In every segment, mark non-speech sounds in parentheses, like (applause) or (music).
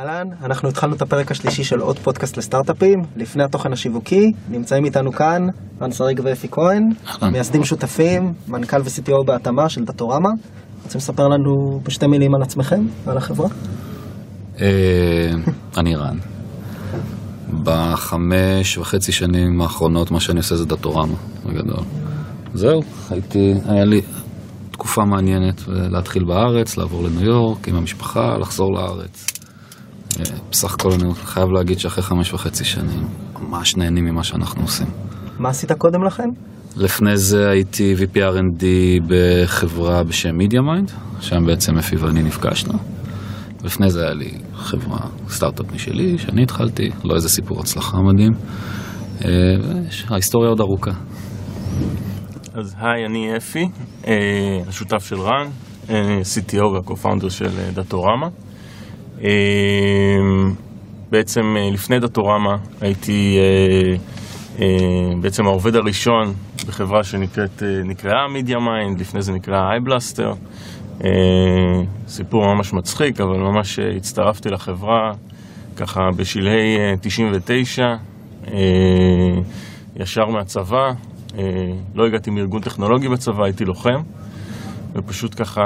אהלן, אנחנו התחלנו את הפרק השלישי של עוד פודקאסט לסטארט-אפים. לפני התוכן השיווקי, נמצאים איתנו כאן רן שריג ואפי כהן. מייסדים שותפים, מנכ"ל ו-CTO בהתאמה של דאטורמה. רוצים לספר לנו בשתי מילים על עצמכם ועל החברה? אה, אני רן. בחמש וחצי שנים האחרונות מה שאני עושה זה דאטורמה, בגדול. זהו, הייתי, היה לי תקופה מעניינת להתחיל בארץ, לעבור לניו יורק עם המשפחה, לחזור לארץ. בסך הכל אני חייב להגיד שאחרי חמש וחצי שנים ממש נהנים ממה שאנחנו עושים. מה עשית קודם לכן? לפני זה הייתי VP R&D בחברה בשם מידיה מיינד, שם בעצם אפי ואני נפגשנו. לפני זה היה לי חברה, סטארט-אפ משלי, שאני התחלתי, לא איזה סיפור הצלחה מדהים. אה, ההיסטוריה עוד ארוכה. אז היי, אני אפי, אה, השותף של רן, אה, CTO וה-co-founder של דאטורמה. אה, בעצם אה, לפני דאטורמה הייתי אה, אה, בעצם העובד הראשון בחברה שנקראת, אה, נקראה מידיה מיינד, לפני זה נקראה אייבלאסטר. אה, סיפור ממש מצחיק, אבל ממש הצטרפתי לחברה ככה בשלהי אה, 99, אה, ישר מהצבא. לא הגעתי מארגון טכנולוגי בצבא, הייתי לוחם, ופשוט ככה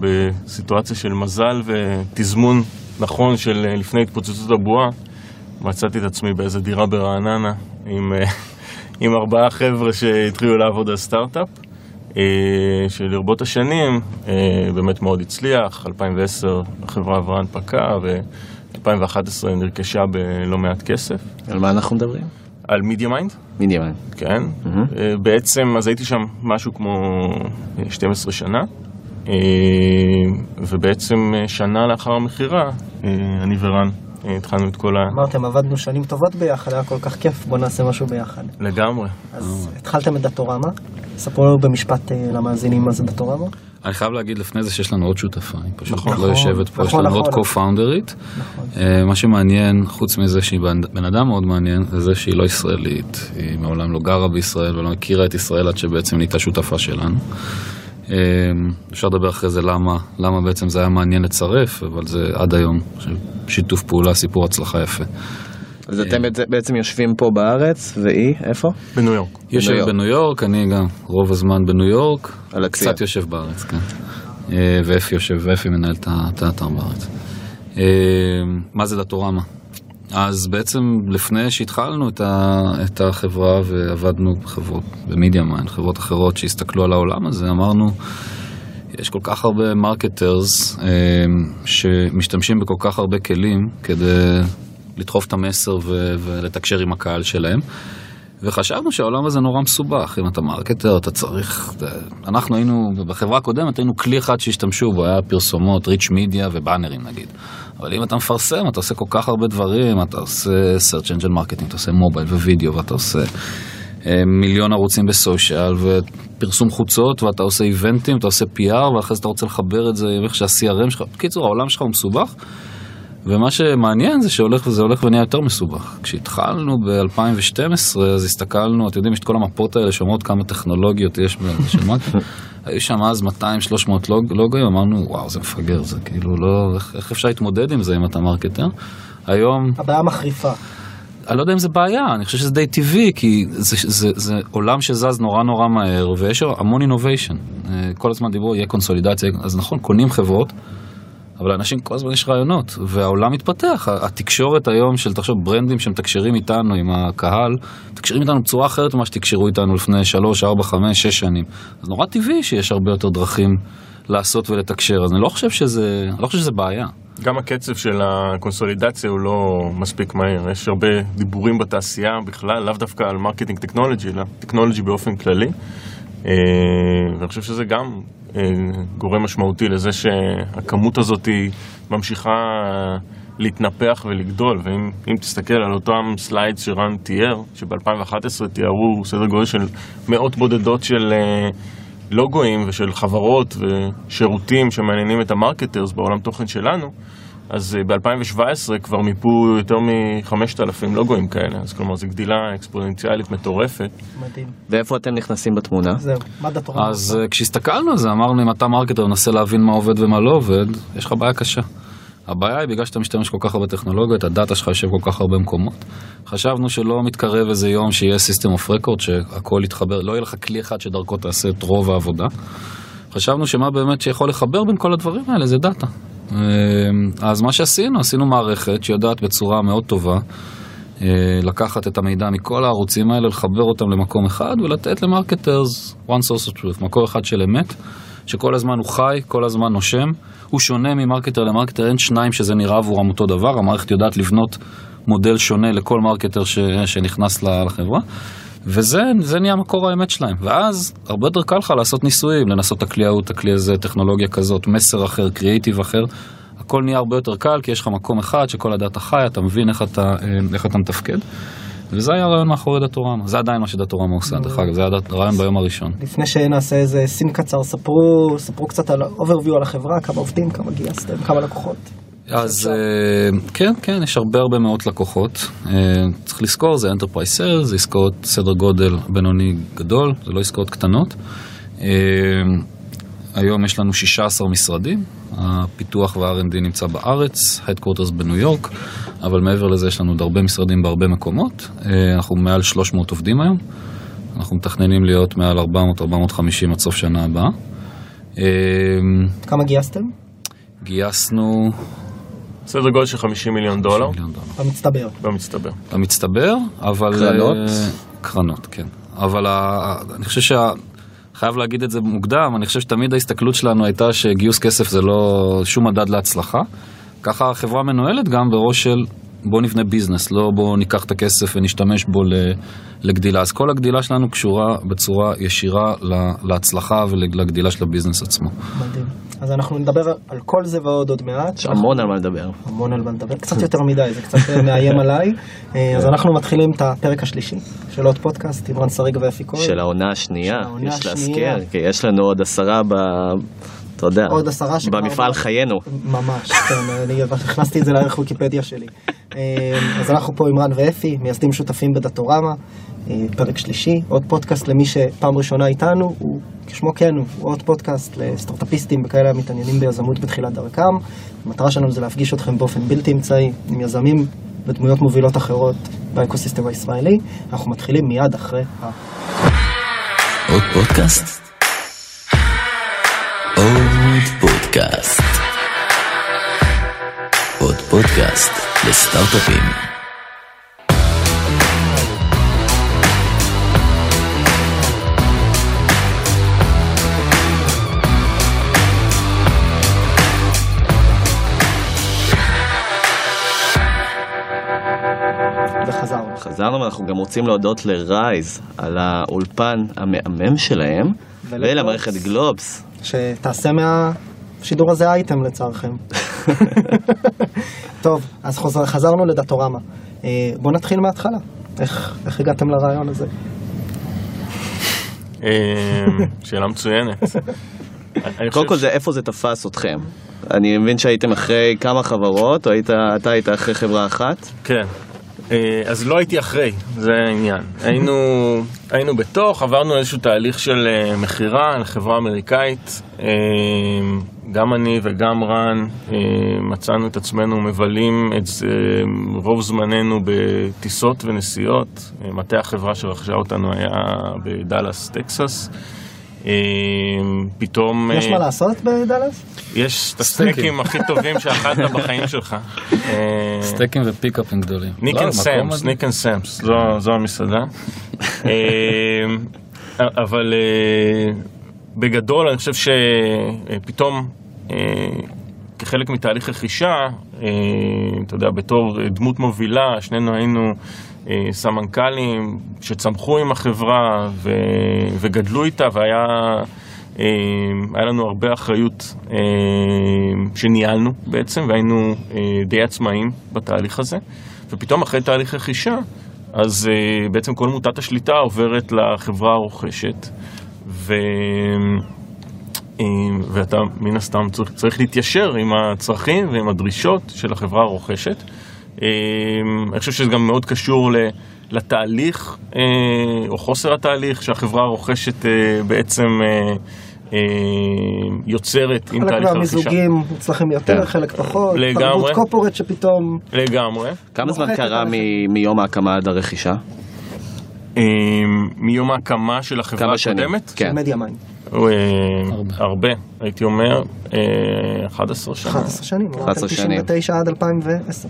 בסיטואציה של מזל ותזמון נכון של אה, לפני התפוצצות הבועה, מצאתי את עצמי באיזה דירה ברעננה עם, אה, (laughs) עם ארבעה חבר'ה שהתחילו לעבוד על סטארט-אפ. אה, שלרבות השנים באמת מאוד הצליח, 2010 החברה עברה הנפקה ו-2011 נרכשה בלא מעט כסף. על מה אנחנו מדברים? על מידיה מיינד? מינימם. כן. אה, בעצם, אז הייתי שם משהו כמו אה, 12 שנה, ובעצם אה, שנה לאחר המכירה, אה, אני ורן אה, התחלנו את כל ה... אמרתם, עבדנו שנים טובות ביחד, היה כל כך כיף, בוא נעשה משהו ביחד. לגמרי. אז התחלתם את דאטורמה, ספרו לנו במשפט אה, למאזינים מה זה דאטורמה. אני חייב להגיד לפני זה שיש לנו עוד שותפה, היא פשוט נכון, לא יושבת פה, יש נכון, לנו עוד נכון. co-founder ית. נכון. אה, מה שמעניין, חוץ מזה שהיא בן- בן אדם מאוד מעניין, זה זה שהיא לא ישראלית, היא מעולם לא גרה בישראל ולא הכירה את ישראל עד שבעצם נהייתה שותפה שלנו. אה, אפשר לדבר אחרי זה למה, למה בעצם זה היה מעניין לצרף, אבל זה עד היום שיתוף פעולה, סיפור הצלחה יפה. אז אתם בעצם- יושבים פה בארץ, והיא, איפה? בניו יורק. יושב. בניו יורק, אני גם רוב הזמן בניו יורק. קצת יושב בארץ, כן. אה, ואפי יושב, ואפי מנהל את האתר בארץ. אה, מה זה דאטורמה? אז בעצם לפני שהתחלנו את, ה, את החברה ועבדנו בחברות, במידיה מיין, חברות אחרות שהסתכלו על העולם הזה, אמרנו, יש כל כך הרבה marketers אה, שמשתמשים בכל כך הרבה כלים כדי לדחוף את המסר ו- ולתקשר עם הקהל שלהם. וחשבנו שהעולם הזה נורא מסובך, אם אתה marketer אתה צריך, אנחנו היינו, בחברה הקודמת היינו כלי אחד שהשתמשו בו, היה פרסומות, rich media ובאנרים נגיד. אבל אם אתה מפרסם, אתה עושה כל כך הרבה דברים, אתה עושה search engine marketing, אתה עושה מובייל ווידאו, ואתה עושה אה, מיליון ערוצים בסושיאל, ופרסום חוצות, ואתה עושה איבנטים, אתה עושה PR, ואחרי זה אתה רוצה לחבר את זה עם איך שה-CRM שלך, בקיצור, העולם שלך הוא מסובך. ומה שמעניין זה שהולך וזה הולך ונהיה יותר מסובך. כשהתחלנו ב-2012 אז הסתכלנו, אתם יודעים, יש את כל המפות האלה שאומרות כמה טכנולוגיות יש (laughs) של. היו שם אז 200-300 לוג, לוגוים, אמרנו וואו זה מפגר, זה כאילו לא, איך, איך אפשר להתמודד עם זה אם אתה מרקטר? היום, הבעיה מחריפה. אני לא יודע אם זה בעיה, אני חושב שזה די טבעי, כי זה, זה, זה עולם שזז נורא נורא מהר ויש המון אינוביישן. כל הזמן דיברו, יהיה קונסולידציה, אז נכון, קונים חברות. אבל לאנשים כל הזמן יש רעיונות, והעולם מתפתח. התקשורת היום של, תחשוב, ברנדים שמתקשרים איתנו, עם הקהל, מתקשרים איתנו בצורה אחרת ממה שתקשרו איתנו לפני 3, 4, 5, 6 שנים. אז נורא טבעי שיש הרבה יותר דרכים לעשות ולתקשר, אז אני לא חושב שזה, לא חושב שזה בעיה. גם הקצב של הקונסולידציה הוא לא מספיק מהיר. יש הרבה דיבורים בתעשייה בכלל, לאו דווקא על marketing טכנולוגי, אלא טכנולוגי באופן כללי. אה, ואני חושב שזה גם גורם משמעותי לזה שהכמות הזאת היא ממשיכה להתנפח ולגדול. ואם אם תסתכל על אותם slide שרן תיאר, שב-2011 תיארו סדר גודל של מאות בודדות של... אה, לוגוים ושל חברות ושירותים שמעניינים את ה marketers בעולם תוכן שלנו, אז אה, ב-2017 כבר מיפו יותר מ-5,000 לוגוים כאלה, אז כלומר זו גדילה אקספוננציאלית מטורפת. מדהים. ואיפה אתם נכנסים בתמונה? זהו, מה דאטורמה? אז אה, כשהסתכלנו על זה, אמרנו, אם אתה מרקטר מנסה להבין מה עובד ומה לא עובד, יש לך בעיה קשה. הבעיה היא בגלל שאתה משתמש כל כך הרבה טכנולוגיות, הדאטה שלך יושב כל כך הרבה מקומות. חשבנו שלא מתקרב איזה יום שיהיה System of Record, שהכל יתחבר, לא יהיה לך כלי אחד שדרכו תעשה את רוב העבודה. חשבנו שמה באמת שיכול לחבר בין כל הדברים האלה זה דאטה. אה, אז מה שעשינו, עשינו מערכת שיודעת בצורה מאוד טובה אה, לקחת את המידע מכל הערוצים האלה, לחבר אותם למקום אחד ולתת ל marketers one source of truth, מקור אחד של אמת, שכל הזמן הוא חי, כל הזמן נושם. הוא שונה מ marketer ל marketer, אין שניים שזה נראה עבורם אותו דבר, המערכת יודעת לבנות מודל שונה לכל marketer ש, שנכנס לחברה. וזה נהיה מקור האמת שלהם. ואז הרבה יותר קל לך לעשות ניסויים, לנסות את הכלי ההוא, את הכלי הזה, טכנולוגיה כזאת, מסר אחר, קריאיטיב אחר. הכל נהיה הרבה יותר קל, כי יש לך מקום אחד שכל הדאטה חי, אתה מבין איך אתה, אה, איך אתה מתפקד. וזה היה הרעיון מאחורי דאטורמה. זה עדיין מה שדאטורמה עושה, דרך אגב, זה היה הרעיון ביום הראשון. לפני שנעשה איזה סים קצר, ספרו, ספרו קצת על overview על החברה, כמה עובדים, כמה גייסתם, כמה לקוחות. אז אה, כן, כן, יש הרבה הרבה מאוד לקוחות. אה, צריך לזכור, זה Enterprise Sales, זה עסקאות סדר גודל בינוני גדול, זה לא עסקאות קטנות. אה, היום יש לנו 16 משרדים, הפיתוח וה-R&D נמצא בארץ, Headquarters בניו יורק, אבל מעבר לזה יש לנו עוד הרבה משרדים בהרבה מקומות. אנחנו מעל 300 עובדים היום, אנחנו מתכננים להיות מעל 400-450 עד סוף שנה הבאה. כמה גייסתם? גייסנו סדר גודל של 50 מיליון דולר. במצטבר. במצטבר. במצטבר, אבל... קרנות? אה, קרנות, כן. אבל אני חושב שה... חייב להגיד את זה מוקדם, אני חושב שתמיד ההסתכלות שלנו הייתה שגיוס כסף זה לא שום מדד להצלחה. ככה החברה מנוהלת גם בראש של בוא נבנה ביזנס, לא בוא ניקח את הכסף ונשתמש בו לגדילה. אז כל הגדילה שלנו קשורה בצורה ישירה להצלחה ולגדילה של הביזנס עצמו. מדהים. אז אנחנו נדבר על כל זה ועוד עוד מעט. יש המון על מה לדבר. המון על מה לדבר, קצת יותר מדי, זה קצת (laughs) מאיים עליי. אה, אז אנחנו מתחילים את הפרק השלישי של עוד פודקאסט עם רן שריג ואפי כהן. של העונה השנייה, יש. להזכיר, כי יש לנו עוד עשרה ב... אתה יודע, עוד עשרה שכבר- במפעל חיינו. ממש, כן, אני הכנסתי את זה לערך ויקיפדיה שלי. אה, אז אנחנו פה עם רן ואפי, מייסדים שותפים בדאטורמה, אה, פרק שלישי, עוד פודקאסט למי שפעם ראשונה איתנו, הוא כשמו כן הוא עוד פודקאסט לסטארטאפיסטים וכאלה המתעניינים ביזמות בתחילת דרכם. המטרה שלנו זה להפגיש אתכם באופן בלתי אמצעי עם יזמים ודמויות מובילות אחרות באקוסיסטם הישראלי. אנחנו מתחילים מיד אחרי ה... עוד פודקאסט? פודקאסט. עוד פודקאסט לסטארט-אפים. וחזרנו. חזרנו ואנחנו גם רוצים להודות לרייז על האולפן המהמם שלהם. ולמערכת גלובס. שתעשה מהשידור הזה אייטם לצערכם. (laughs) טוב, אז חוזר, חזרנו לדאטורמה. אה, בואו נתחיל מההתחלה. איך, איך הגעתם לרעיון הזה? אה, שאלה מצוינת. (laughs) קודם כל איפה זה תפס אתכם. אני מבין שהייתם אחרי כמה חברות, או היית, אתה היית אחרי חברה אחת? כן. אה, אז לא הייתי אחרי, זה העניין. היינו, היינו בתוך, עברנו איזשהו תהליך של אה, מכירה לחברה אמריקאית. אה, גם אני וגם רן מצאנו את עצמנו מבלים את רוב זמננו בטיסות ונסיעות. מטה החברה שרכשה אותנו היה בדאלאס, טקסס. אה, פתאום... יש אה, מה לעשות בדאלאס? יש את הסטייקים הכי טובים שאכלת בחיים שלך. אה, סטייקים ופיקאפים גדולים. ניק אנד סאמס. ניק אנד סאמס, זו- המסעדה. אה, אבל בגדול אני חושב שפתאום כחלק מתהליך רכישה, אתה יודע, בתור דמות מובילה, שנינו היינו סמנכ"לים שצמחו עם החברה ו- וגדלו איתה והיה... אה, לנו הרבה אחריות אה, שניהלנו בעצם והיינו אה, די עצמאיים בתהליך הזה ופתאום אחרי תהליך רכישה אז אה, בעצם כל מוטת השליטה עוברת לחברה הרוכשת ו... אה, ואתה מן הסתם צריך, צריך להתיישר עם הצרכים ועם הדרישות של החברה הרוכשת. אה, אני חושב שזה גם מאוד קשור ל- לתהליך אה, או חוסר התהליך שהחברה הרוכשת אה, בעצם אה, יוצרת עם חלק תהליך הרכישה. מהמיזוגים אצלכם יותר, כן. חלק פחות. לגמרי. תרבות corporate שפתאום... לגמרי. כמה זמן קרה מיום ההקמה עד הרכישה? אה, מיום ההקמה של החברה כמה שנים? הקודמת, כן. MediaMind. הרבה, הייתי אומר, אה, 11 שנה. 11 שנים. 11 שנים. 99 עד 2010.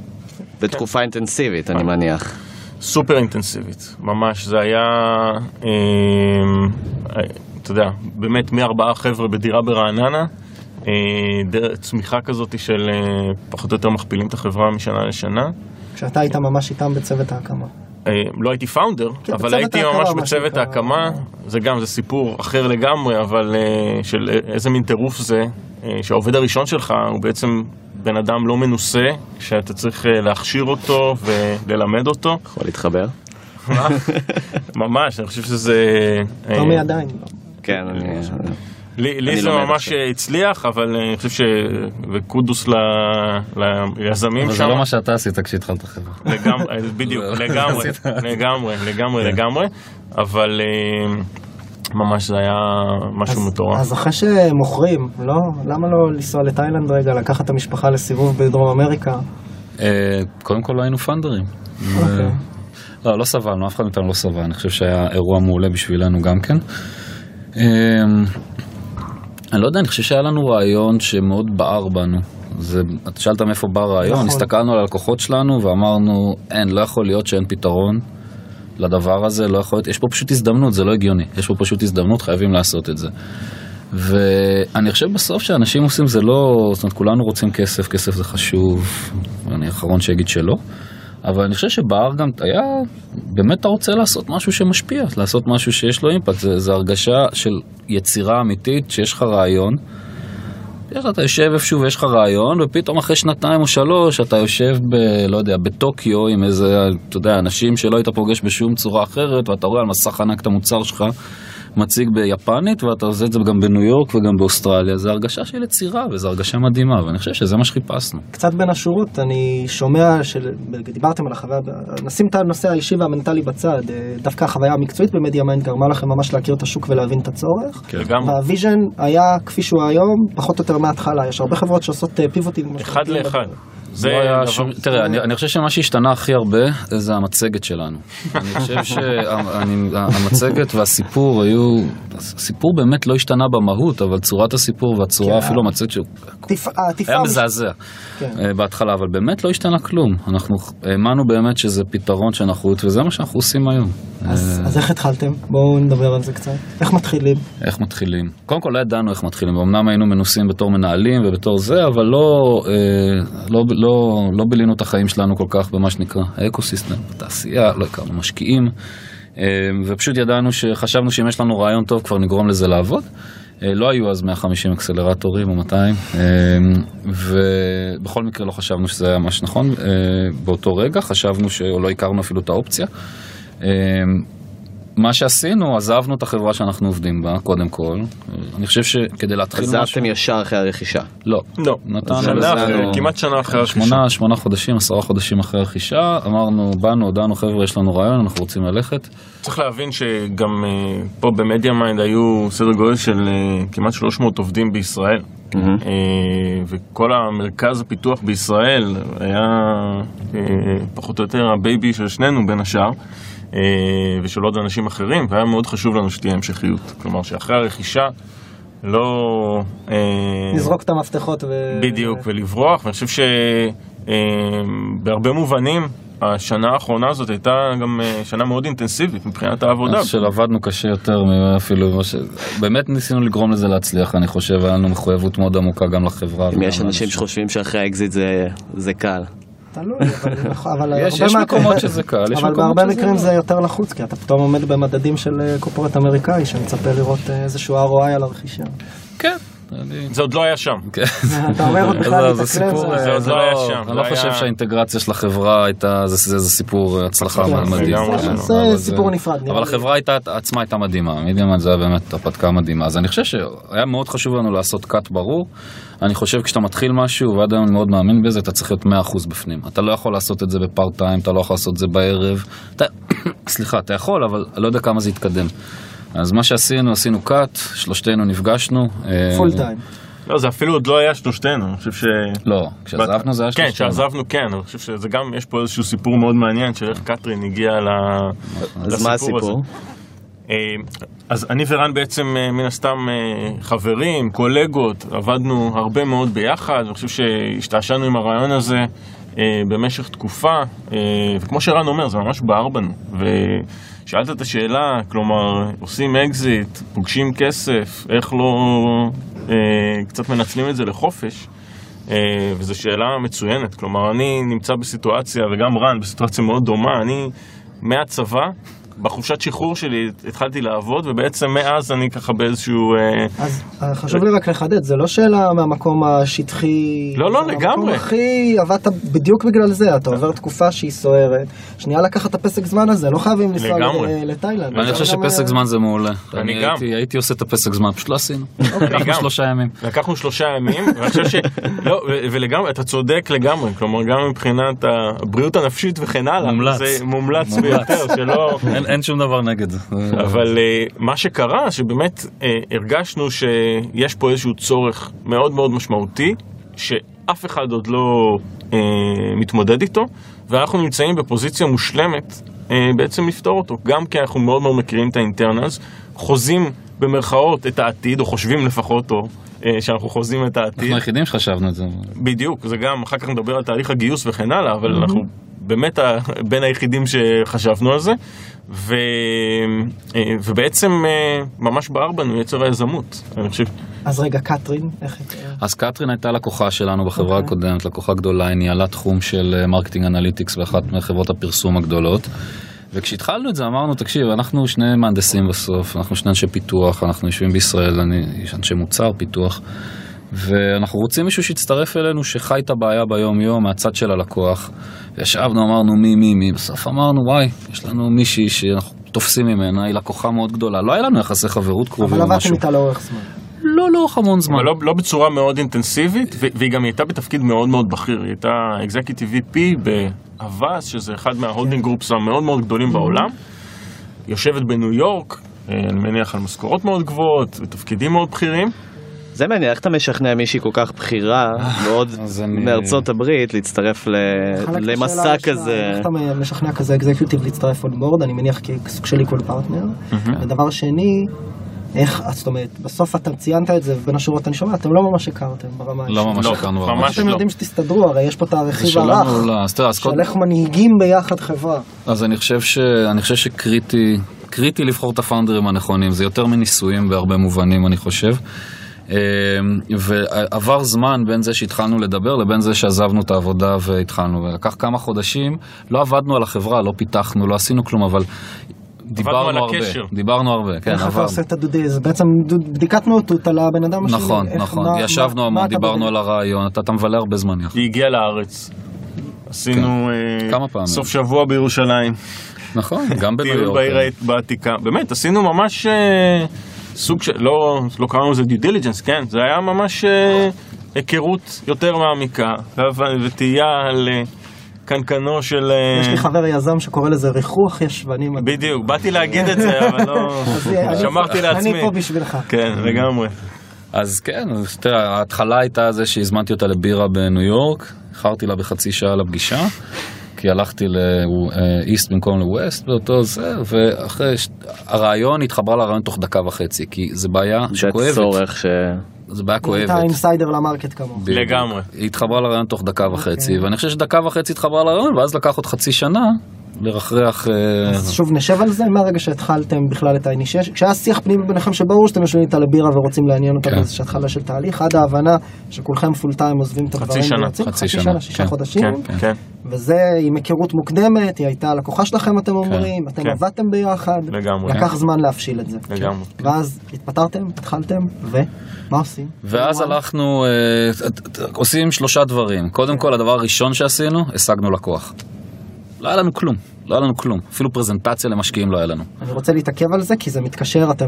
בתקופה אינטנסיבית, אני מניח. סופר אינטנסיבית, ממש, זה היה, אה, אתה יודע, באמת מארבעה חבר'ה בדירה ברעננה, אה, דרך צמיחה כזאת של אה, פחות או יותר מכפילים את החברה משנה לשנה. כשאתה היית ממש איתם בצוות ההקמה. אה, לא הייתי פאונדר, כן, אבל הייתי ההקמה, ממש בצוות. ההקמה, זה גם, זה סיפור אחר לגמרי, אבל אה, של איזה מין טירוף זה, אה, שהעובד הראשון שלך הוא בעצם בן אדם לא מנוסה, שאתה צריך אה, להכשיר אותו וללמד אותו. יכול להתחבר? ממש, אני חושב שזה... אה, לא. כן, אני... לי, זה ממש. הצליח, אבל אני חושב ש... וקודוס ל... ליזמים אבל שם. זה לא מה שאתה עשית כשהתחלת חברה. לגמרי, בדיוק, (laughs) זה- לגמרי. לגמרי, לגמרי, לגמרי, אבל אה, ממש זה היה משהו אז- מטורף. אז אחרי שמוכרים, לא? למה לא לנסוע לתאילנד רגע, לקחת את המשפחה לסיבוב בדרום אמריקה? אה, קודם כל לא היינו פאנדרים. אוקיי. לא, לא סבלנו, אף אחד מאיתנו לא סבל, אני חושב שהיה אירוע מעולה בשבילנו גם כן. אמ, אני לא יודע, אני חושב שהיה לנו רעיון שמאוד בער בנו. זה, אתה שאלת מאיפה בא הרעיון, נכון. הסתכלנו על הלקוחות שלנו ואמרנו, אין, לא יכול להיות שאין פתרון לדבר הזה, לא יכול להיות, יש פה פשוט הזדמנות, זה לא הגיוני, יש פה פשוט הזדמנות, חייבים לעשות את זה. ואני חושב בסוף שאנשים עושים זה לא, זאת אומרת כולנו רוצים כסף, כסף זה חשוב, ואני האחרון שיגיד שלא, אבל אני חושב שבהר גם היה, באמת אתה רוצה לעשות משהו שמשפיע, לעשות משהו שיש לו אימפקט, זה, זה הרגשה של יצירה אמיתית, שיש לך רעיון, אתה יושב איפשהו ויש לך רעיון, ופתאום אחרי שנתיים או שלוש אתה יושב ב... לא יודע, בטוקיו עם איזה, אתה יודע, אנשים שלא היית פוגש בשום צורה אחרת, ואתה רואה על מסך ענק את המוצר שלך, מציג ביפנית, ואתה עושה את זה גם בניו יורק וגם באוסטרליה. זה הרגשה של יצירה, וזו הרגשה מדהימה, ואני חושב שזה מה שחיפשנו. קצת בין השורות, אני שומע, של... דיברתם על החוויה, נשים את הנושא האישי והמנטלי בצד, אה, דווקא החוויה המקצועית ב MediaMind גרמה לכם ממש להכיר את השוק ולהבין את הצורך. לגמרי. וה vision היה כפי שהוא היום, פחות או יותר מההתחלה, יש הרבה חברות שעושות אה, פיבוטים. אחד לאחד. זה לא היה שום, תראה, אני, אני חושב שמה שהשתנה הכי הרבה זה המצגת שלנו. אני חושב שהמצגת (laughs) והסיפור היו, הסיפור באמת לא השתנה במהות, אבל צורת הסיפור והצורה, כן. אפילו המצגת שהוא התפעול- היה מזעזע כן. אה, בהתחלה, אבל באמת לא השתנה כלום. אנחנו האמנו באמת שזה פתרון שנחות, וזה מה שאנחנו עושים היום. אז אה, אז איך התחלתם? בואו נדבר על זה קצת. איך מתחילים? איך מתחילים? קודם כל לא ידענו איך מתחילים, אמנם היינו מנוסים בתור מנהלים ובתור זה, אבל לא, אה, לא, לא, לא בילינו את החיים שלנו כל כך במה שנקרא האקוסיסטם, בתעשייה, לא הכרנו משקיעים, אה, ופשוט ידענו שחשבנו שאם יש לנו רעיון טוב כבר נגרום לזה לעבוד. אה, לא היו אז 150 אקסלרטורים או 200, אה, ובכל מקרה לא חשבנו שזה היה מה שנכון אה, באותו רגע, חשבנו שלא הכרנו אפילו את האופציה. מה שעשינו, עזבנו את החברה שאנחנו עובדים בה, קודם כל. אני חושב שכדי להתחיל משהו... עזבתם ישר אחרי הרכישה. לא. לא, נתנו שנה לזה- אחרי, כמעט שנה אחרי הרכישה. שמונה, שמונה חודשים, עשרה חודשים אחרי הרכישה, אמרנו, באנו, הודענו, חבר'ה, יש לנו רעיון, אנחנו רוצים ללכת. צריך להבין שגם אה, פה ב MediaMind היו סדר גודל של אה, כמעט 300 עובדים בישראל. אה, וכל המרכז הפיתוח בישראל היה פחות או יותר ה baby של שנינו בין השאר. אה, ושל עוד אנשים אחרים, והיה מאוד חשוב לנו שתהיה המשכיות. כלומר, שאחרי הרכישה לא... אה, נזרוק את המפתחות ו... בדיוק, ולברוח, ואני חושב שבהרבה מובנים, השנה האחרונה הזאת הייתה גם אה, שנה מאוד אינטנסיבית מבחינת העבודה. אני חושב שעבדנו קשה יותר אפילו, ממה ש... באמת ניסינו לגרום לזה להצליח, אני חושב, היה לנו מחויבות מאוד עמוקה גם לחברה. אם יש אנשים. שחושבים שאחרי האקזיט זה- זה קל. תלוי, אבל- אבל יש- מקומות שזה קל, יש אבל מקומות בהרבה שזה מקרים לא. זה יותר לחוץ, כי אתה פתאום עומד במדדים של אה, קופורט אמריקאי, שמצפה לראות אה, איזשהו ROI על הרכישה. כן. זה עוד לא היה שם. (laughs) אתה אומר עוד (laughs) בכלל זה- להתאקלם, עוד זה לא היה לא, שם, אני לא חושב שהאינטגרציה של החברה הייתה, זה- זה זה סיפור הצלחה כן, מדהים. זה אבל סיפור נפרד, אבל. החברה הייתה, עצמה הייתה מדהימה, מידיאמן זה היה באמת הרפתקה מדהימה. אז אני חושב שהיה מאוד חשוב לנו לעשות קאט ברור. אני חושב כשאתה מתחיל משהו, ועד היום אני מאוד מאמין בזה, אתה צריך להיות 100% בפנים. אתה לא יכול לעשות את זה בפארט טיים, אתה לא יכול לעשות את זה בערב. אתה, (coughs) סליחה, אתה יכול, אבל לא יודע כמה זה יתקדם. אז מה שעשינו, עשינו cut, שלושתנו נפגשנו. אה, פול טיים. לא, זה אפילו עוד לא היה שלושתנו, אני חושב ש... לא, כשעזבנו זה היה כן, שלושתנו. כשעזבנו כן, אני חושב שזה גם, יש פה איזשהו סיפור מאוד מעניין של איך קטרין הגיעה ל... אז מה לסיפור הזה. הסיפור? אה, אז אני ורן בעצם אה, מן הסתם אה, חברים, קולגות, עבדנו הרבה מאוד ביחד, אני חושב שהשתעשענו עם הרעיון הזה אה, במשך תקופה, אה, וכמו שרן אומר, זה ממש בער בנו. ושאלת את השאלה, כלומר, עושים אקזיט, פוגשים כסף, איך לא אה, קצת מנצלים את זה לחופש? אה, וזו שאלה מצוינת, כלומר אני נמצא בסיטואציה, וגם רן בסיטואציה מאוד דומה, אני מהצבא, בחופשת שחרור שלי התחלתי לעבוד, ובעצם מאז אני ככה באיזשהו... אה, אז אה, חשוב לי רק לחדד, זה לא שאלה מהמקום השטחי. לא, לא, זה לגמרי. המקום הכי, עבדת בדיוק בגלל זה, אתה עובר תקופה שהיא סוערת, שנייה לקחת את הפסק זמן הזה, לא חייבים לנסוע לתאילנד. ואני חושב שפסק אה, זמן זה מעולה. אני גם. הייתי- הייתי עושה את הפסק זמן, פשוט לא עשינו. לקחנו גם. שלושה ימים. לקחנו שלושה ימים, ואני חושב ש... (laughs) לא, ולגמרי, אתה צודק לגמרי, כלומר גם מבחינת הבריאות הנפשית וכן הלאה. זה מומלץ. ביותר, שלא... אין- אין שום דבר נגד זה. אבל אה, מה שקרה, שבאמת אה, הרגשנו שיש פה איזשהו צורך מאוד מאוד משמעותי, שאף אחד עוד לא אה, מתמודד איתו, ואנחנו נמצאים בפוזיציה מושלמת אה, בעצם לפתור אותו. גם כי אנחנו מאוד מאוד מכירים את האינטרנלס, חוזים במרכאות את העתיד, או חושבים לפחות, או אה, שאנחנו חוזים את העתיד. אנחנו היחידים שחשבנו את זה. בדיוק, זה גם, אחר כך נדבר על תהליך הגיוס וכן הלאה, אבל אנחנו באמת בין היחידים שחשבנו על זה, ו, אה, ובעצם אה, ממש בער בנו יצר היזמות, אני חושב. אז רגע, קתרין, איך היא... אז קתרין הייתה לקוחה שלנו בחברה אוקיי. הקודמת, לקוחה גדולה, היא ניהלה תחום של אה, marketing analytics באחת מחברות הפרסום הגדולות. וכשהתחלנו את זה אמרנו, תקשיב, אנחנו שני מהנדסים בסוף, אנחנו שני אנשי פיתוח, אנחנו יושבים בישראל, אני יש אנשי מוצר, פיתוח, ואנחנו רוצים מישהו שיצטרף אלינו, שחי את הבעיה ביום-יום מהצד של הלקוח. וישבנו, אמרנו מי, מי, מי, בסוף אמרנו, וואי, יש לנו מישהי שאנחנו תופסים ממנה, היא לקוחה מאוד גדולה. לא היה לנו יחסי חברות קרובים אבל או עבדתם משהו. איתה לאורך זמן. לא לאורך המון זמן. אבל לא, לא בצורה מאוד אינטנסיבית, והיא גם הייתה בתפקיד מאוד מאוד בכיר, היא הייתה executive VP ב Havas, שזה אחד מה holding groups המאוד מאוד גדולים בעולם, יושבת בניו יורק, אה, אני מניח על משכורות מאוד גבוהות, ותפקידים מאוד בכירים. זה מעניין, איך אתה משכנע מישהי כל כך בכירה, מאוד אז אני- מארצות הברית, להצטרף למסע כזה? איך אתה משכנע כזה אקזקיוטיב להצטרף on board, אני מניח כסוג של equal פרטנר. ודבר שני, איך, זאת אומרת, בסוף אתה ציינת את זה, ובין השורות אני שומע, אתם לא ממש הכרתם ברמה האישית. לא ממש לא, הכרנו ממש ממש. אתם. יודעים שתסתדרו, הרי יש פה את הרכיב הרך, לא, של איך מנהיגים ביחד חברה. אז אני חושב, ש... אני חושב שקריטי, קריטי לבחור את הפאונדרים הנכונים, זה יותר מניסויים בהרבה מובנים אני חושב. אמ, ועבר זמן בין זה שהתחלנו לדבר לבין זה שעזבנו את העבודה והתחלנו, ולקח כמה חודשים, לא עבדנו על החברה, לא פיתחנו, לא עשינו כלום, אבל דיברנו על הרבה, הקשר. דיברנו הרבה, כן, איך אתה עברנו. עושה את הדודי, זה בעצם בדיקת נאותות על הבן אדם השני. נכון, איך- נכון, מה- ישבנו מה- המון, מה אתה דיברנו? על הרעיון, אתה אתה מבלה הרבה זמן יחד. היא הגיעה לארץ. עשינו אה, כמה פעמים. סוף שבוע בירושלים, נכון, גם בניו טיול יורק. בעיר העת- בעתיקה, באמת עשינו ממש אה, סוג של, לא, לא קראנו לזה דיו דיליג'נס, כן, זה היה ממש אה, היכרות יותר מעמיקה, ותהייה על אה, קנקנו של... אה, יש לי חבר יזם שקורא לזה ריחוח ישבנים. בדיוק, באתי להגיד את זה, אבל לא... (laughs) שמרתי לעצמי. אני פה בשבילך. כן, לגמרי. אז כן, אז תראה, ההתחלה הייתה זה שהזמנתי אותה לבירה בניו יורק, איחרתי לה בחצי שעה לפגישה, כי הלכתי לאיסט במקום לווסט באותו זה, ואחרי, ש- הרעיון התחברה לרעיון תוך דקה וחצי, כי זה בעיה זה שכואבת, צורך ש... זה בעיה אתה כואבת. אינסיידר למרקט כמוך. לגמרי. היא התחברה לרעיון תוך דקה וחצי, אוקיי. ואני חושב שדקה וחצי התחברה לרעיון, ואז לקח עוד חצי שנה לרחרח... אה, אז שוב נשב על זה מהרגע שהתחלתם בכלל את האינישש, כשהיה שיח פנימי ביניכם שברור שאתם יושבים איתה לבירה ורוצים לעניין אותה כן. באיזושהי התחלה של תהליך, עד ההבנה שכולכם פול טיים עוזבים את חצי הדברים שנה, ויוצאים, חצי חצי שנה, שנה, שישה כן, חודשים, כן, כן, וזה עם היכרות מוקדמת, היא הייתה לקוחה שלכם אתם אומרים, אתם כן. עבדתם ביחד, לגמרי. לקח זמן להבשיל את זה, לגמרי. ואז התפטרתם, התחלתם, ומה עושים? ואז הלכנו, אה, עושים שלושה דברים. קודם כל, הדבר הראשון שעשינו, השגנו לקוח. לא היה לנו כלום, לא היה לנו כלום. אפילו פרזנטציה למשקיעים לא היה לנו. אני רוצה להתעכב על זה כי זה מתקשר, אתם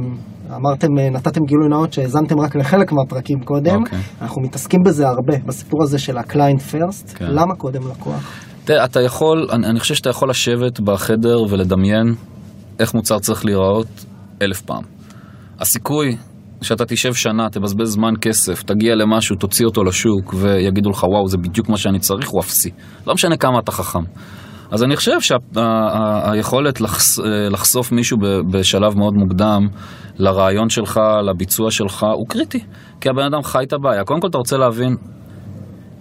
אמרתם, אה, נתתם גילוי נאות שהאזנתם רק לחלק מהפרקים קודם, אוקיי. אנחנו מתעסקים בזה הרבה, בסיפור הזה של ה-client first, כן. למה קודם לקוח? תראה, אתה יכול, אני, אני חושב שאתה יכול לשבת בחדר ולדמיין איך מוצר צריך להיראות אלף פעם. הסיכוי שאתה תשב שנה, תבזבז זמן כסף, תגיע למשהו, תוציא אותו לשוק ויגידו לך וואו זה בדיוק מה שאני צריך, הוא אפסי. לא משנה כמה אתה חכם. אז אני חושב שהיכולת לחש, לחשוף מישהו בשלב מאוד מוקדם לרעיון שלך, לביצוע שלך, הוא קריטי. כי הבן אדם חי את הבעיה. קודם כל אתה רוצה להבין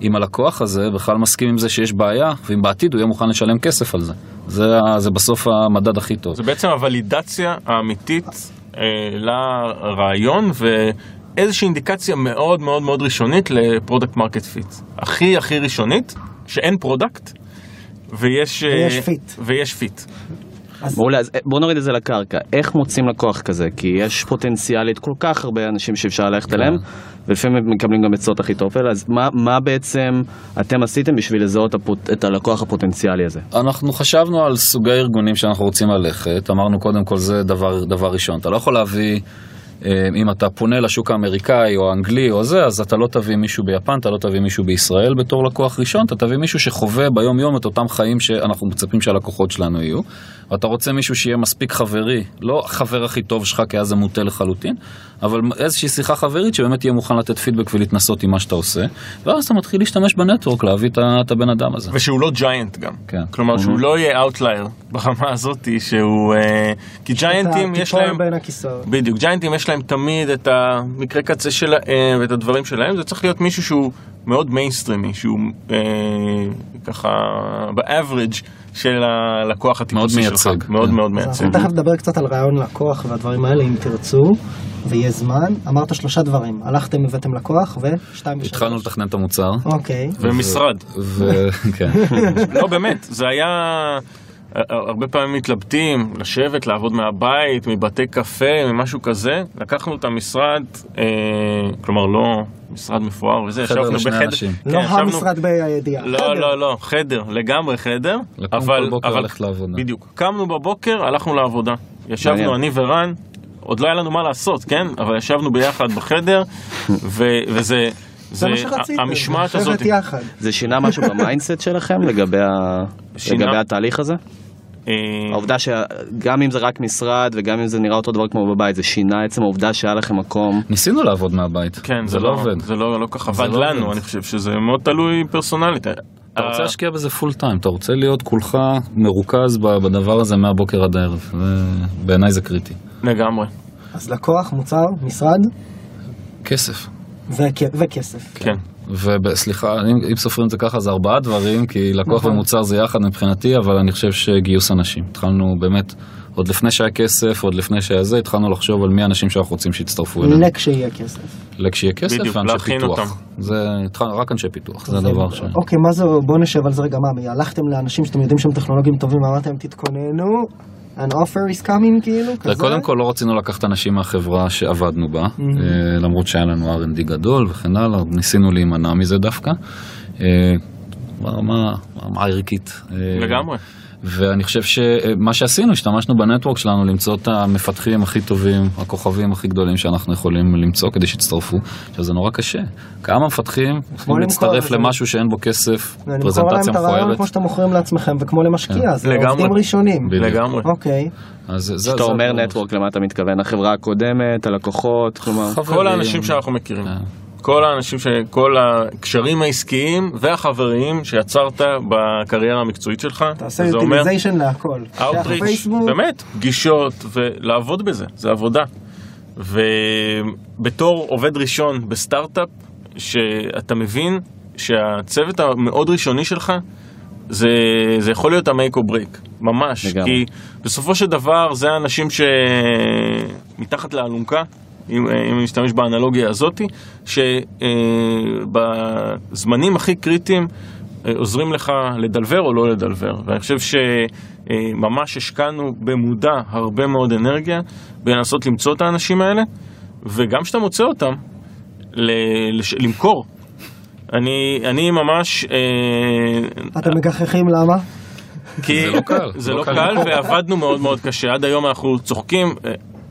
אם הלקוח הזה בכלל מסכים עם זה שיש בעיה, ואם בעתיד הוא יהיה מוכן לשלם כסף על זה. זה, זה בסוף המדד הכי טוב. זה בעצם הוולידציה האמיתית אה, לרעיון ואיזושהי אינדיקציה מאוד מאוד מאוד ראשונית ל product market fit. הכי הכי ראשונית, שאין product ויש... אה, ויש fit. ויש fit. מעולה, אז אה, בוא נוריד את זה לקרקע. איך מוצאים לקוח כזה? כי יש פוטנציאלית כל כך הרבה אנשים שאפשר ללכת אליהם, ולפעמים הם מקבלים גם עצות הכי טובל, אז מה, מה בעצם אתם עשיתם בשביל לזהות הפוט, את הלקוח הפוטנציאלי הזה? אנחנו חשבנו על סוגי ארגונים שאנחנו רוצים ללכת, אמרנו קודם כל זה דבר, דבר ראשון, אתה לא יכול להביא, אם אתה פונה לשוק האמריקאי או האנגלי או זה, אז אתה לא תביא מישהו ביפן, אתה לא תביא מישהו בישראל בתור לקוח ראשון, אתה תביא מישהו שחווה ביום יום את אותם חיים שאנחנו מצפים שהלקוחות שלנו יהיו, ואתה רוצה מישהו שיהיה מספיק חברי, לא החבר הכי טוב שלך כי אז זה מוטה לחלוטין, אבל איזושהי שיחה חברית שבאמת יהיה מוכן לתת פידבק ולהתנסות עם מה שאתה עושה, ואז אתה מתחיל להשתמש ב network להביא את הבן אדם הזה. ושהוא לא giant גם. כן. כלומר שהוא לא יהיה outlier ברמה הזאתי שהוא... אה, כי ג'יינטים יש להם... בין הכיסאות. בדיוק, ג'יינטים יש להם תמיד את המקרה קצה שלהם ואת הדברים שלהם, זה צריך להיות מישהו שהוא מאוד מיינסטרימי, שהוא אה, ככה באברג' של הלקוח הטיפוסי מאוד שלך. מייצג. מאוד כן. מאוד מייצג. אנחנו תכף נדבר קצת על רעיון לקוח והדברים האלה, אם תרצו, ויהיה זמן. אמרת שלושה דברים, הלכתם, הבאתם לקוח, ושתיים ושלוש. התחלנו לתכנן את המוצר. אוקיי. ומשרד. ו- (laughs) כן. לא, באמת, זה היה... הרבה פעמים מתלבטים, לשבת, לעבוד מהבית, מבתי קפה, ממשהו כזה. לקחנו את המשרד, אה, כלומר לא משרד מפואר וזה, חדר ישבנו לשני בחדר. אנשים. כן, לא ישבנו- המשרד בידיעה. לא, חדר. לא, לא, חדר, לגמרי חדר. לקום אבל, כל בוקר אבל, לעבודה. בדיוק. קמנו בבוקר, הלכנו לעבודה. ישבנו. אני ורן, עוד לא היה לנו מה לעשות, כן? אבל ישבנו ביחד בחדר, ו, וזה... זה מה שרציתם, המשמעת הזאת... יחד. זה שינה משהו ב mindset שלכם לגבי, ה... שינה. לגבי התהליך הזה? אה, העובדה שגם אם זה רק משרד וגם אם זה נראה אותו דבר כמו בבית, זה שינה עצם העובדה שהיה לכם מקום. ניסינו לעבוד מהבית. כן, זה לא עובד. זה לא, לא כך זה עבד לא לנו, עובד. אני חושב שזה מאוד תלוי פרסונלית. אתה רוצה להשקיע בזה פול טיים, אתה רוצה להיות כולך מרוכז ב- בדבר הזה מהבוקר עד הערב. בעיניי זה קריטי. לגמרי, אז לקוח, מוצר, משרד, כסף. וכ- וכסף. כן. וסליחה, אם, אם סופרים את זה ככה זה ארבעה דברים, כי לקוח נכון. ומוצר זה יחד מבחינתי, אבל אני חושב שגיוס אנשים. התחלנו באמת, עוד לפני שהיה כסף, עוד לפני שהיה זה, התחלנו לחשוב על מי האנשים שאנחנו רוצים שיצטרפו אלינו. לכשיהיה כסף. לכשיהיה כסף בדיוק, ואנשי להכין פיתוח. אותם. זה התחלנו, רק אנשי פיתוח, זה הדבר ש... אוקיי, מה זה, בוא נשב על זה רגע, מה, הלכתם לאנשים שאתם יודעים שהם טכנולוגים טובים, אמרתם תתכוננו, an offer is coming כאילו, כזה? קודם כל לא רצינו לקחת אנשים מהחברה שעבדנו בה, Mm-hmm. אה, למרות שהיה לנו R&D גדול וכן הלאה, ניסינו להימנע מזה דווקא. אה, ברמה הערכית. אה, לגמרי. ואני חושב שמה שעשינו, השתמשנו בנטוורק שלנו למצוא את המפתחים הכי טובים, הכוכבים הכי גדולים שאנחנו יכולים למצוא כדי שיצטרפפו. עכשיו זה נורא קשה. כמה מפתחים יכולים להצטרף. למשהו שאין בו כסף, ואני מוכר להם פרזנטציה את הרעיון מכוערת. כמו שאתם מוכרים לעצמכם, וכמו למשקיע, זה לגמרי. עובדים ראשונים. לגמרי. אוקיי, אז זה- זה- כשאתה זה אומר. נטוורק, למה אתה מתכוון? החברה הקודמת, הלקוחות, כלומר... כל האנשים שאנחנו מכירים. כל האנשים, ש... כל הקשרים העסקיים והחבריים שיצרת בקריירה המקצועית שלך. תעשה utilization להכל. Outreach, פייסבוק, באמת, פגישות ולעבוד בזה, זה עבודה. ובתור עובד ראשון בסטארט-אפ, שאתה מבין שהצוות המאוד ראשוני שלך, זה, זה יכול להיות ה-make or break, ממש. לגמרי. כי בסופו של דבר זה האנשים שמתחת לאלונקה, אם, אם נשתמש באנלוגיה הזאתי, שבזמנים הכי קריטיים אה, עוזרים לך לדלבר או לא לדלבר. ואני חושב שממש השקענו במודע הרבה מאוד אנרגיה בלנסות למצוא את האנשים האלה, וגם כשאתה מוצא אותם, ל- לש- למכור. אני, אני ממש... אה, אתם מגחכים למה? כי זה לא קל, זה לא קל, ועבדנו מאוד מאוד קשה. עד היום אנחנו צוחקים.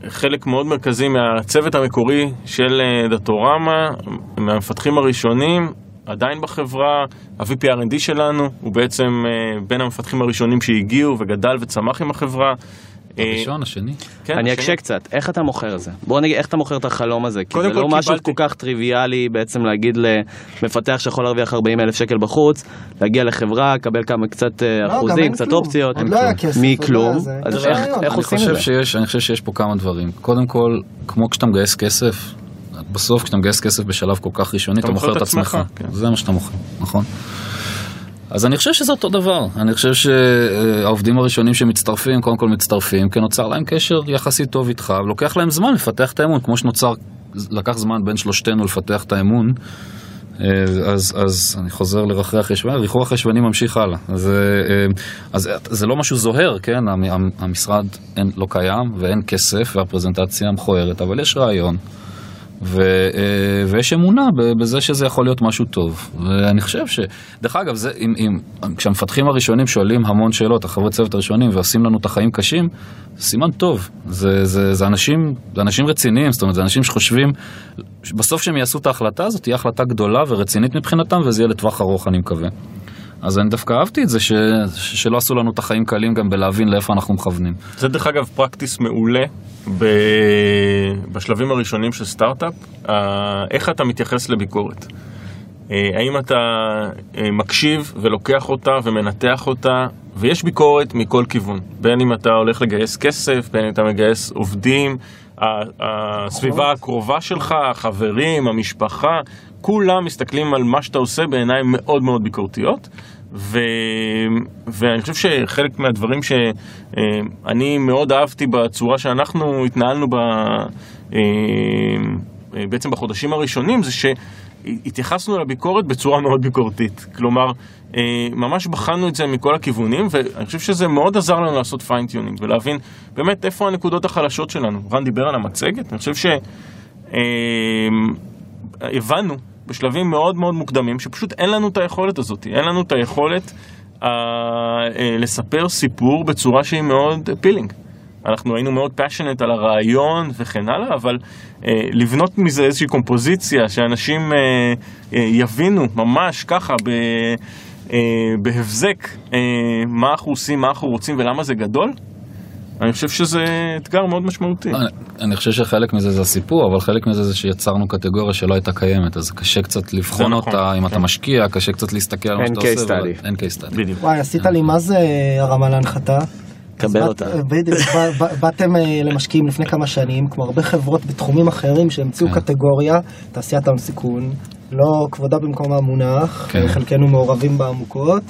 חלק מאוד מרכזי מהצוות המקורי של אה, דאטורמה, מהמפתחים הראשונים, עדיין בחברה, ה-VP R&D שלנו, הוא בעצם אה, בין המפתחים הראשונים שהגיעו וגדל וצמח עם החברה. אה, הראשון, השני. כן, אני. אקשה קצת, איך אתה מוכר את זה? בוא נגיד, איך אתה מוכר את החלום הזה? כי זה לא משהו כל כך טריוויאלי בעצם להגיד למפתח שיכול להרוויח 40 אלף שקל בחוץ, להגיע לחברה, לקבל כמה קצת אה, לא, אחוזים, קצת. אופציות. לא היה כסף, עוד מכלום. אז איך- עושים את זה? אני חושב שיש פה כמה דברים. קודם כל, כמו כשאתה מגייס כסף, בסוף כשאתה מגייס כסף בשלב כל כך ראשוני, אתה מוכר את עצמך. כן. זה מה שאתה מוכר, נכון? אז אני חושב שזה אותו דבר. אני חושב שהעובדים הראשונים שמצטרפים, קודם כל מצטרפים, כי נוצר להם קשר יחסית טוב איתך, ולוקח להם זמן לפתח את האמון, כמו שנוצר, לקח זמן בין שלושתנו לפתח את האמון. אז, אז אני חוזר לרחרח ישבני, ריחוח ישבני ממשיך הלאה. אז, אז זה לא משהו זוהר, כן? המ- המ- המשרד אין, לא קיים ואין כסף והפרזנטציה מכוערת, אבל יש רעיון. ו, אה, ויש אמונה בזה שזה יכול להיות משהו טוב. ואני חושב ש... דרך אגב, זה, אם, אם, כשהמפתחים הראשונים שואלים המון שאלות, החברי צוות הראשונים, ועושים לנו את החיים קשים, סימן טוב. זה, זה, זה, אנשים, זה אנשים רציניים, זאת אומרת, זה אנשים שחושבים, בסוף שהם יעשו את ההחלטה הזאת, תהיה החלטה גדולה ורצינית מבחינתם, וזה יהיה לטווח ארוך, אני מקווה. אז אני דווקא אהבתי את זה, ש, שלא עשו לנו את החיים קלים גם בלהבין לאיפה אנחנו מכוונים. זה דרך אגב פרקטיס מעולה ב... בשלבים הראשונים של סטארט-אפ, אה, איך אתה מתייחס לביקורת. אה, האם אתה אה, מקשיב ולוקח אותה ומנתח אותה, ויש ביקורת מכל כיוון, בין אם אתה הולך לגייס כסף, בין אם אתה מגייס עובדים, הסביבה הקרובה שלך, החברים, המשפחה, כולם מסתכלים על מה שאתה עושה בעיניים מאוד מאוד ביקורתיות. ו... ואני חושב שחלק מהדברים שאני מאוד אהבתי בצורה שאנחנו התנהלנו ב... אה, אה, בעצם בחודשים הראשונים זה שהתייחסנו לביקורת בצורה מאוד ביקורתית. כלומר, אה, ממש בחנו את זה מכל הכיוונים, ואני חושב שזה מאוד עזר לנו לעשות fine tuning ולהבין באמת איפה הנקודות החלשות שלנו. רן דיבר על המצגת, אני חושב ש... בשלבים מאוד מאוד מוקדמים שפשוט אין לנו את היכולת הזאת, אין לנו את היכולת אה, אה, לספר סיפור בצורה שהיא מאוד appealing. אנחנו היינו מאוד פאשונט על הרעיון וכן הלאה, אבל אה, לבנות מזה איזושהי קומפוזיציה שאנשים אה, אה, יבינו ממש ככה ב, אה, בהבזק אה, מה אנחנו עושים, מה אנחנו רוצים ולמה זה גדול, אני חושב שזה אתגר מאוד משמעותי. אני, אני חושב שחלק מזה זה הסיפור, אבל חלק מזה זה שיצרנו קטגוריה שלא הייתה קיימת, אז קשה קצת לבחון נכון, אותה, אם כן. אתה משקיע, קשה קצת להסתכל על מה שאתה case עושה. אין case study. בדיוק. וואי, עשית לי מה זה הרמה להנחתה. קבל אותה. בדיוק, בא- בא- באתם אה, למשקיעים לפני כמה שנים, כמו הרבה חברות בתחומים אחרים שהמציאו כן. קטגוריה, תעשיית ההון סיכון, לא כבודה במקום המונח, כן. חלקנו מעורבים בה עמוקות.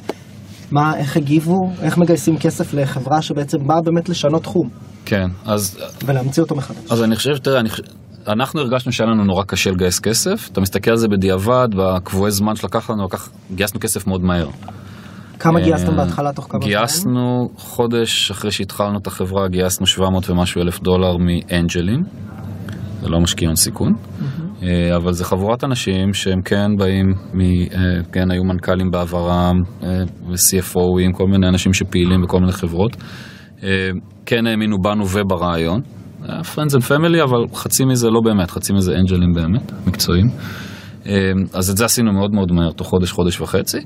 מה, איך הגיבו, איך מגייסים כסף לחברה שבעצם באה באמת לשנות תחום כן, אז, ולהמציא אותו מחדש. אז אני חושב, תראה, אני חושב... אנחנו הרגשנו שהיה לנו נורא קשה לגייס כסף, אתה מסתכל על זה בדיעבד, בקבועי זמן שלקח לנו, לקח, גייסנו כסף מאוד מהר. כמה אה, גייסתם בהתחלה תוך כמה זמן? גייסנו חודש אחרי שהתחלנו את החברה, גייסנו 700 ומשהו אלף דולר מאנג'לים. זה לא משקיעי הון סיכון, אה, אבל זה חבורת אנשים שהם כן באים, מ, אה, כן היו מנכ"לים בעברם, אה, ו-CFOים, כל מיני אנשים שפעילים בכל מיני חברות. אה, כן האמינו בנו וברעיון. Friends and Family, אבל חצי מזה לא באמת, חצי מזה אנג'לים באמת, מקצועיים. אה, אז את זה עשינו מאוד מאוד מהר, תוך חודש, חודש וחצי.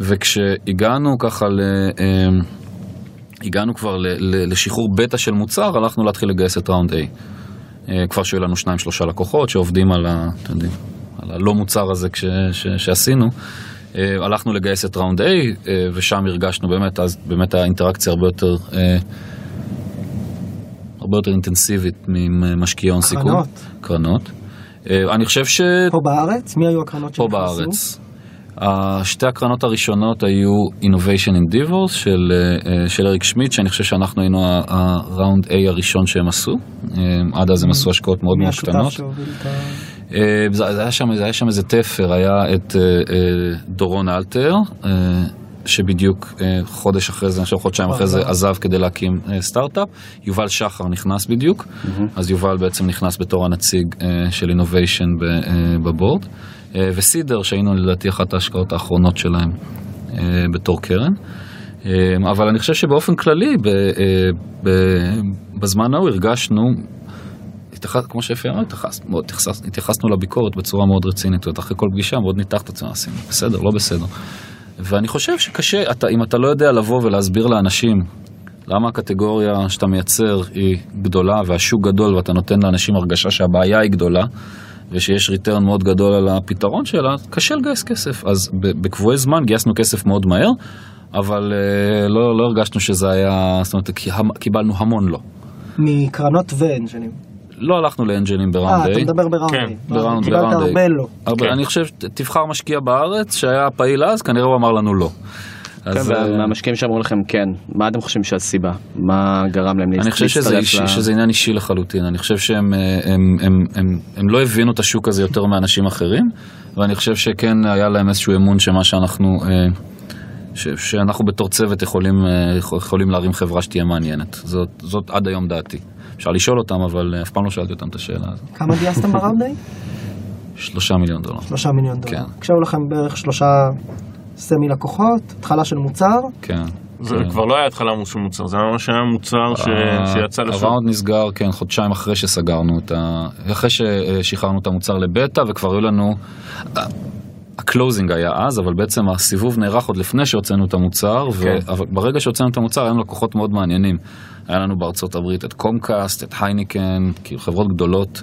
וכשהגענו ככה ל... אה, הגענו כבר לשחרור בטא של מוצר, הלכנו להתחיל לגייס את ראונד A. אה, כבר שהיו לנו שניים שלושה לקוחות שעובדים על, ה, אתם יודעים, על הלא מוצר הזה כש, ש, שעשינו. אה, הלכנו לגייס את ראונד A אה, ושם הרגשנו באמת, אז באמת האינטראקציה הרבה יותר, הרבה יותר אינטנסיבית ממשקיעי הון סיכון. קרנות. קרנות. אני חושב ש... פה בארץ? מי היו הקרנות פה שנכנסו? בארץ. שתי הקרנות הראשונות היו Innovation Endeavors של, uh, של אריק שמיט, שאני חושב שאנחנו היינו ה-Round A הראשון שהם עשו. Uh, עד אז הם עשו השקעות מאוד מאוד קטנות. זה, היה שם, זה היה שם איזה תפר, היה את דורון אלתר, שבדיוק חודש אחרי זה, אני חושב חודשיים אחרי זה, עזב. כדי להקים סטארט-אפ. יובל שחר נכנס בדיוק, אז יובל בעצם נכנס בתור הנציג של Innovation ב, בבורד. Uh, וסידר, שהיינו לדעתי אחת ההשקעות האחרונות שלהם uh, בתור קרן. Uh, אבל אני חושב שבאופן כללי, בזמן ההוא הרגשנו התייחס, כמו שאפי אמר, התייחס, התייחס, התייחסנו לביקורת בצורה מאוד רצינית, זאת אומרת, אחרי כל פגישה מאוד ניתח את עצמנו, עשינו בסדר, לא בסדר. ואני חושב שקשה, אתה, אם אתה לא יודע לבוא ולהסביר לאנשים למה הקטגוריה שאתה מייצר היא גדולה והשוק גדול ואתה נותן לאנשים הרגשה שהבעיה היא גדולה ושיש ריטרן מאוד גדול על הפתרון שלה, קשה לגייס כסף. אז בקבועי זמן גייסנו כסף מאוד מהר, אבל אה, לא, לא הרגשנו שזה היה, זאת אומרת, קיבלנו המון לא. מקרנות ואנג'לים. לא הלכנו לאנג'לים אה, בראונד אתה איי. מדבר בראונד כן, איי. בראונד- קיבלת בראונד איי. הרבה לא. הרבה, כן. אני חושב, תבחר משקיע בארץ שהיה פעיל אז, כנראה הוא אמר לנו לא. אז, כן, אה, והמשקיעים שאמרו לכם כן, מה אתם חושבים שהסיבה? מה גרם להם אני חושב שזה, להצטרף אישי, ל- שזה עניין אישי לחלוטין, אני חושב שהם אה, הם, הם, הם, הם לא הבינו את השוק הזה יותר מאנשים אחרים, ואני חושב שכן היה להם איזשהו אמון שמה שאנחנו, אה, ש, שאנחנו בתור צוות יכולים, יכול- יכולים להרים חברה שתהיה מעניינת. זאת, זאת עד היום דעתי. אפשר לשאול אותם, אבל אף פעם לא שאלתי אותם את השאלה הזאת. כמה גייסתם (laughs) בראונד איי? שלושה מיליון דולר. שלושה מיליון דולר. כן. כשהיו לכם בערך שלושה semi לקוחות, התחלה של מוצר, כן. זה כן. כבר לא היה התחלה של מוצר, זה ממש היה מוצר ש- ה- שיצא לשוק. ה round נסגר, כן, חודשיים אחרי שסגרנו את ה... אחרי ששחררנו את המוצר לבטא וכבר היו לנו... ה closing היה אז, אבל בעצם הסיבוב נערך עוד לפני שהוצאנו את המוצר, כן. וברגע שהוצאנו את המוצר היו לנו לקוחות מאוד מעניינים. היה לנו בארצות הברית את קומקאסט, את הייניקן, כאילו חברות גדולות,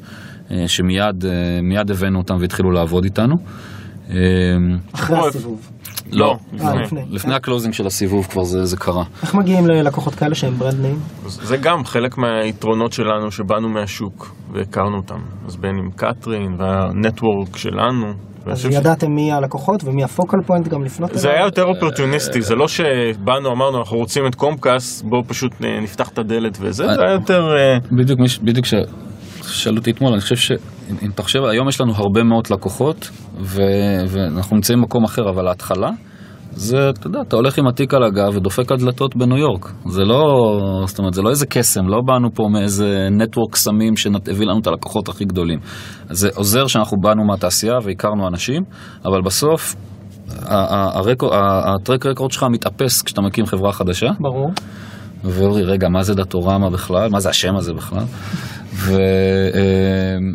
אה, שמיד אה, הבאנו אותם והתחילו לעבוד איתנו. אה, אחרי. הסיבוב. לא, אה, לפני. לפני ה closing של הסיבוב כבר זה זה קרה. איך מגיעים ללקוחות כאלה שהם brand names? אז זה גם חלק מהיתרונות שלנו שבאנו מהשוק והכרנו אותם. אז בין אם קתרין וה network שלנו. אז ידעתם מי הלקוחות ומי ה focal point גם לפנות זה אליו? היה יותר אופרטוניסטי, זה לא שבאנו, אמרנו, אנחנו רוצים את קומקאסט, בואו פשוט אה, נפתח את הדלת וזה, זה היה יותר... אה, בדיוק, מש- בדיוק ש... שאלו אותי אתמול, אני חושב שאם אתה חושב, היום יש לנו הרבה מאוד לקוחות, ו... ואנחנו נמצאים במקום אחר, אבל ההתחלה, זה, אתה יודע, אתה הולך עם התיק על הגב ודופק על דלתות בניו יורק. זה לא, זאת אומרת, זה לא איזה קסם, לא באנו פה מאיזה נטוורק סמים שהביא לנו את הלקוחות הכי גדולים. זה עוזר שאנחנו באנו מהתעשייה והכרנו אנשים, אבל בסוף, הטרק רקורד שלך מתאפס כשאתה מקים חברה חדשה. ברור. ואומרי, רגע, מה זה דאטורמה בכלל? מה זה השם הזה בכלל? ו, אה,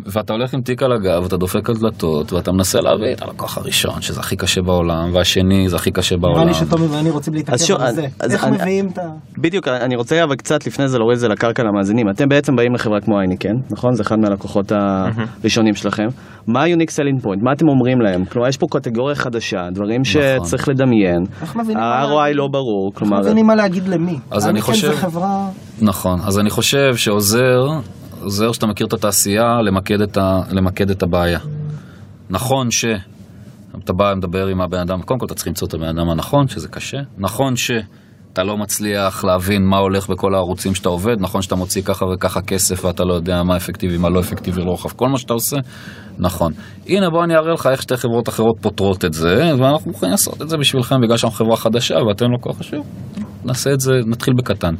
ואתה הולך עם תיק על הגב, ואתה דופק על דלתות, ואתה מנסה להביא את הלקוח הראשון, שזה הכי קשה בעולם, והשני זה הכי קשה בעולם. נראה לי שטומי ואני רוצים להתעכב על זה. אז איך אני- מביאים את ה... בדיוק, אני רוצה אבל קצת לפני זה להוריד את זה לקרקע למאזינים. אתם בעצם באים לחברה כמו אייניקן, נכון? זה אחד מהלקוחות הראשונים שלכם. מה ה-unique selling point? מה אתם אומרים להם? כלומר, יש פה קטגוריה חדשה, דברים שצריך לדמיין. ה-ROI? לא ברור, איך כלומר... מבינים מה להגיד למי? אז אני חושב- זה חברה... נכון, אז אני חושב שעוזר, עוזר שאתה מכיר את התעשייה למקד את, ה, למקד את הבעיה. נכון ש... אתה בא מדבר עם הבן אדם, קודם כל אתה צריך למצוא את הבן אדם הנכון, שזה קשה. נכון שאתה לא מצליח להבין מה הולך בכל הערוצים שאתה עובד, נכון שאתה מוציא ככה וככה כסף ואתה לא יודע מה אפקטיבי, מה לא אפקטיבי לרוחב, כל מה שאתה עושה, נכון. הנה בוא אני אראה לך איך שתי חברות אחרות פותרות את זה, ואנחנו מוכנים לעשות את זה בשבילכם בגלל שאנחנו חברה חדשה ואתם לא כל כך חשוב. נעשה את זה, נתחיל בקטן.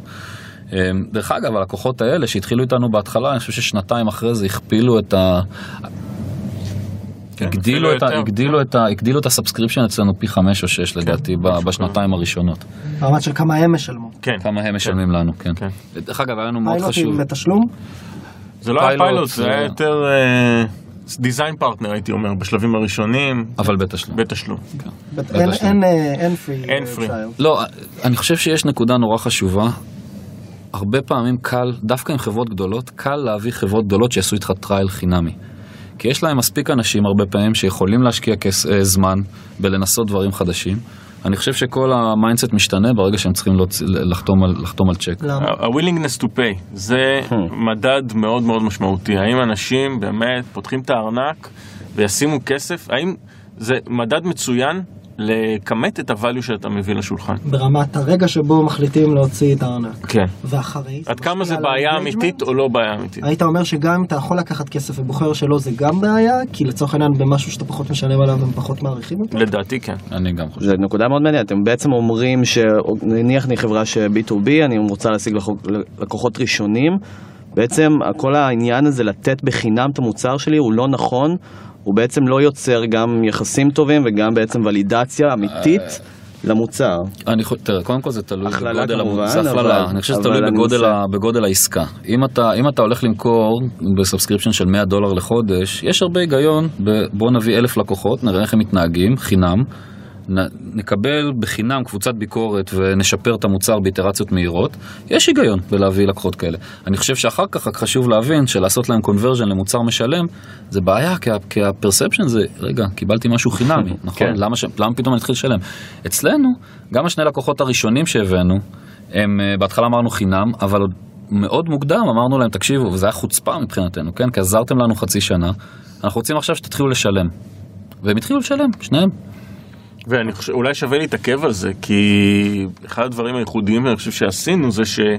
אמ, דרך אגב, הלקוחות האלה שהתחילו איתנו בהתחלה, אני חושב ששנתיים אחרי זה הכפילו את ה... הגדילו אפילו את, ה, יותר. הגדילו, את ה, הגדילו את ה subscription אצלנו פי חמש או שש לדעתי ב- בשנתיים הראשונות. ברמת של כמה הם משלמים. כן. כמה הם משלמים לנו, כן. כן. דרך אגב, היה לנו מאוד חשוב. פיילוטים בתשלום? זה לא היה פיילוט, זה זה- היה יותר design partner הייתי אומר, בשלבים הראשונים, אבל בתשלום. בתשלום. בת- אין- בתשלום. אין, אה, אין free. אין אה, free. trial. לא, אני חושב שיש נקודה נורא חשובה. הרבה פעמים קל, דווקא עם חברות גדולות, קל להביא חברות גדולות שיעשו איתך trial חינמי. כי יש להם מספיק אנשים הרבה פעמים שיכולים להשקיע כס, אה, זמן בלנסות דברים חדשים. אני חושב שכל ה mindset משתנה ברגע שהם צריכים להוציא, לחתום, על, לחתום על צ'ק. למה? ה-willingness to pay זה מדד מאוד מאוד משמעותי. האם אנשים באמת פותחים את הארנק וישימו כסף? האם זה מדד מצוין לכמת את הvalue שאתה מביא לשולחן? ברמת הרגע שבו מחליטים להוציא את הארנק. כן. ואחרי. עד כמה זה בעיה? אמיתית או לא בעיה אמיתית? היית אומר שגם אם אתה יכול לקחת כסף ובוחר שלא זה גם בעיה, כי לצורך העניין במשהו שאתה פחות משלם עליו הם פחות מעריכים אותו? לדעתי כן. אני גם חושב. זו נקודה מאוד מעניינת, אתם בעצם אומרים שנניח אני חברה ש-B2B, אני רוצה להשיג לקוח- לקוחות ראשונים, בעצם כל העניין הזה לתת בחינם את המוצר שלי הוא לא נכון, הוא בעצם לא יוצר גם יחסים טובים וגם בעצם ולידציה אמיתית למוצר. אני חושב, תראה, קודם כל זה תלוי בגודל, כמובן, המ- זה הכללה, אבל- אני חושב שזה תלוי בגודל, ה, בגודל העסקה. אם אתה, אם אתה הולך למכור ב subscription של 100 דולר לחודש, יש הרבה היגיון, ב- בוא נביא אלף לקוחות, נראה איך הם מתנהגים, חינם, נקבל בחינם קבוצת ביקורת ונשפר את המוצר באיטרציות מהירות, יש היגיון בלהביא לקוחות כאלה. אני חושב שאחר כך רק חשוב להבין שלעשות להם קונברז'ן למוצר משלם זה בעיה, כי הפרספשן זה, רגע, קיבלתי משהו חינמי, (laughs) נכון? כן. למה, ש... למה פתאום אני אתחיל לשלם? אצלנו, גם השני לקוחות הראשונים שהבאנו, הם אה, בהתחלה אמרנו חינם, אבל עוד מאוד מוקדם אמרנו להם, תקשיבו, וזה היה חוצפה מבחינתנו, כן? כי עזרתם לנו חצי שנה, אנחנו רוצים עכשיו שתתחילו לשלם. והם התחילו לשלם, שניהם. ואני חושב, אולי שווה להתעכב על זה, כי אחד הדברים הייחודיים אני חושב שעשינו זה ששני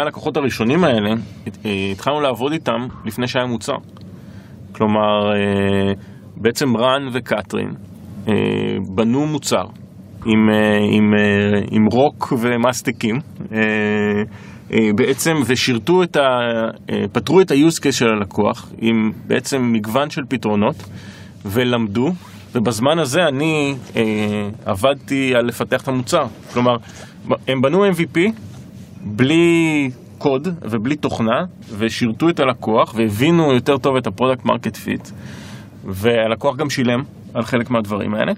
הלקוחות הראשונים האלה, אה, התחלנו לעבוד איתם לפני שהיה מוצר. כלומר, אה, בעצם רן וקטרין אה, בנו מוצר עם, אה, עם, אה, עם רוק ומסטיקים. אה, אה, בעצם ושירתו את ה... אה, פתרו את ה-use case של הלקוח עם בעצם מגוון של פתרונות ולמדו ובזמן הזה אני אה, עבדתי על לפתח את המוצר. כלומר הם בנו MVP בלי קוד ובלי תוכנה ושירתו את הלקוח והבינו יותר טוב את ה product market fit והלקוח גם שילם על חלק מהדברים האלה.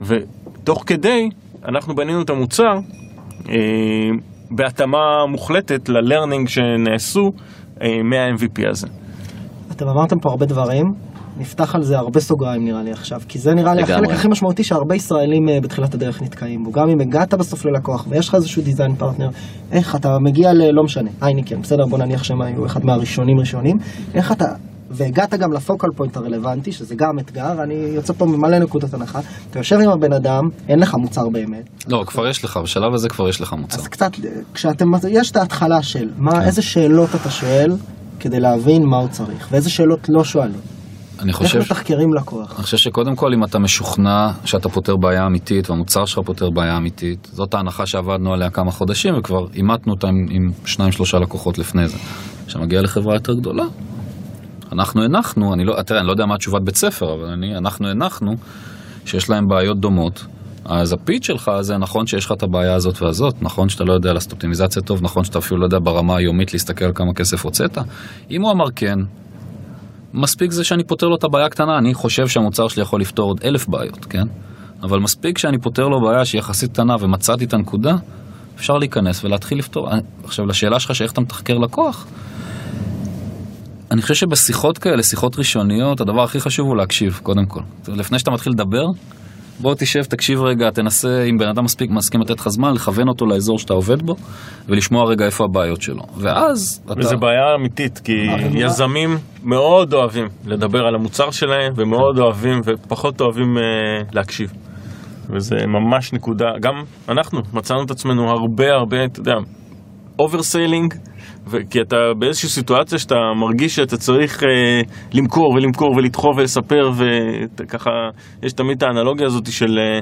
ותוך כדי אנחנו בנינו את המוצר אה, בהתאמה מוחלטת ל learnings שנעשו אה, מה-MVP הזה. אתם אמרתם פה הרבה דברים, נפתח על זה הרבה סוגריים נראה לי עכשיו, כי זה נראה לי לגמרי. החלק הכי משמעותי שהרבה ישראלים אה, בתחילת הדרך נתקעים בו. גם אם הגעת בסוף ללקוח ויש לך איזשהו design partner, איך אתה מגיע ל... לא משנה, הייניקן, בסדר, בוא נניח שהם היו אחד מהראשונים ראשונים, איך אתה... והגעת גם ל focal point הרלוונטי, שזה גם אתגר, אני יוצא פה ממלא נקודות הנחה. אתה יושב עם הבן אדם, אין לך מוצר באמת, לא, כבר יש לך, בשלב הזה כבר יש לך מוצר. אז קצת, כשאתם, יש את ההתחלה של, מה, איזה שאלות אתה שואל כדי להבין מה הוא צריך, ואיזה שאלות לא שואלים. אני איך חושב... מתחקרים לקוח? אני חושב שקודם כל אם אתה משוכנע שאתה פותר בעיה אמיתית והמוצר שלך פותר בעיה אמיתית, זאת ההנחה שעבדנו עליה כמה חודשים וכבר אימתנו אותה עם, עם שניים שלושה לקוחות לפני זה. עכשיו מגיע לחברה יותר גדולה. אנחנו הנחנו, אני לא, תראה, אני לא יודע מה התשובת בית ספר, אבל אני, אנחנו הנחנו שיש להם בעיות דומות. אז הפיץ שלך זה נכון שיש לך את הבעיה הזאת והזאת, נכון שאתה לא יודע לעשות אופטימיזציה טוב, נכון שאתה אפילו לא יודע ברמה היומית להסתכל כמה כסף הוצאת. אם הוא אמר כן, מספיק זה שאני פותר לו את הבעיה הקטנה, אני חושב שהמוצר שלי יכול לפתור עוד אלף בעיות, כן? אבל מספיק שאני פותר לו בעיה שהיא יחסית קטנה ומצאתי את הנקודה, אפשר להיכנס ולהתחיל לפתור. עכשיו, לשאלה שלך שאיך אתה מתחקר לקוח, אני חושב שבשיחות כאלה, שיחות ראשוניות, הדבר הכי חשוב הוא להקשיב, קודם כל. לפני שאתה מתחיל לדבר, בוא תשב, תקשיב רגע, תנסה, אם בן אדם מספיק מסכים לתת לך זמן, לכוון אותו לאזור שאתה עובד בו, ולשמוע רגע איפה הבעיות שלו. ואז אתה... וזו בעיה אמיתית, כי יזמים מאוד אוהבים לדבר על המוצר שלהם, ומאוד אוהבים ופחות אוהבים אה, להקשיב. וזה ממש נקודה, גם אנחנו מצאנו את עצמנו הרבה הרבה, אתה יודע, overselling, כי אתה באיזושהי סיטואציה שאתה מרגיש שאתה צריך אה, למכור ולמכור ולדחוף ולספר, וככה, יש תמיד את האנלוגיה הזאת של אה,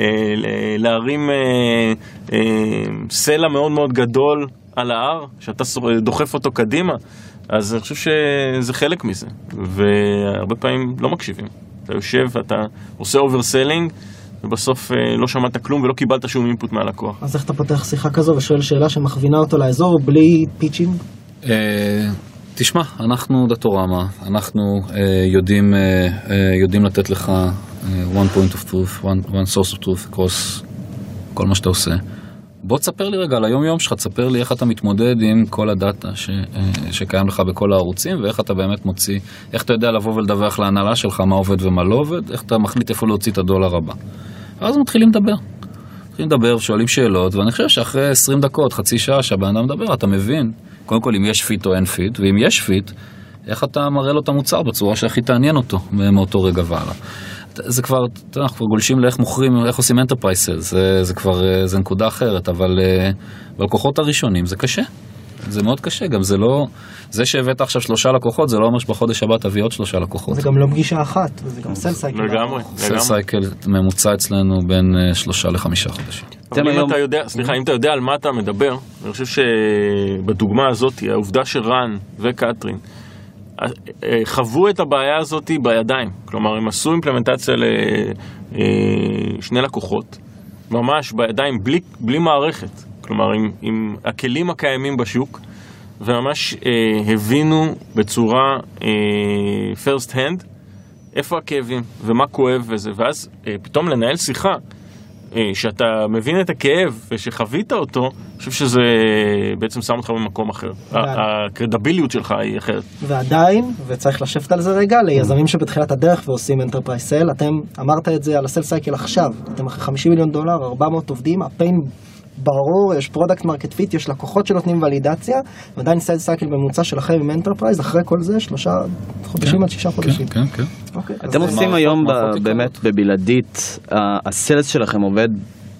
אה, להרים אה, אה, סלע מאוד מאוד גדול על ההר, שאתה דוחף אותו קדימה, אז אני חושב שזה חלק מזה, והרבה פעמים לא מקשיבים. אתה יושב ואתה עושה overselling, ובסוף אה, לא שמעת כלום ולא קיבלת שום input מהלקוח. אז איך אתה פותח שיחה כזו ושואל שאלה שמכווינה אותו לאזור בלי pitching? אה, תשמע, אנחנו דאטורמה, אנחנו אה, יודעים, יודעים לתת לך one point of truth, one, one source of truth across כל מה שאתה עושה. בוא תספר לי רגע על היום יום שלך, תספר לי איך אתה מתמודד עם כל הדאטה ש, שקיים לך בכל הערוצים ואיך אתה באמת מוציא, איך אתה יודע לבוא ולדווח להנהלה שלך מה עובד ומה לא עובד, איך אתה מחליט איפה להוציא את הדולר הבא. ואז מתחילים לדבר. מתחילים לדבר, שואלים שאלות, ואני חושב שאחרי 20 דקות, חצי שעה שהבן אדם מדבר, אתה מבין, קודם כל אם יש fit או אין fit, ואם יש fit, איך אתה מראה לו את המוצר בצורה שהכי תעניין אותו מאותו רגע והלאה. זה כבר, אנחנו כבר גולשים לאיך מוכרים, איך עושים enterprise sale, זה, זה כבר, אה, זה נקודה אחרת, אבל אה, בלקוחות הראשונים זה קשה. זה מאוד קשה, גם זה לא, זה שהבאת עכשיו שלושה לקוחות, זה לא אומר שבחודש הבא תביא עוד שלושה לקוחות. זה גם לא פגישה אחת, זה גם סל סייקל. לגמרי, סל לגמרי. סייקל ממוצע אצלנו בין אה, שלושה לחמישה חודשים. אבל אם אתה יודע, סליחה, אם אתה יודע על מה אתה מדבר, אני חושב שבדוגמה הזאת, העובדה שרן וקטרין אה, אה, חוו את הבעיה הזאת בידיים. כלומר, הם עשו אימפלמנטציה לשני לקוחות, ממש בידיים, בלי, בלי מערכת. כלומר, עם, עם הכלים הקיימים בשוק, וממש אה, הבינו בצורה אה, first hand איפה הכאבים, ומה כואב וזה, ואז אה, פתאום לנהל שיחה, אה, שאתה מבין את הכאב ושחווית אותו, אני חושב שזה בעצם שם אותך במקום אחר. הקרדיביליות שלך היא אחרת. ועדיין, וצריך לשבת על זה רגע, ליזמים שבתחילת הדרך ועושים enterprise sale, אתם אמרת את זה על ה sale cycle עכשיו, אתם אחרי 50 מיליון דולר, 400 עובדים, ה pain ברור, יש product market fit, יש לקוחות שנותנים ולידציה, ועדיין sale cycle ממוצע שלכם עם enterprise, אחרי כל זה שלושה חודשים עד שישה חודשים. כן, כן. אוקיי, אז אתם עושים מערכות- היום באמת בבלעדית, ה sales שלכם עובד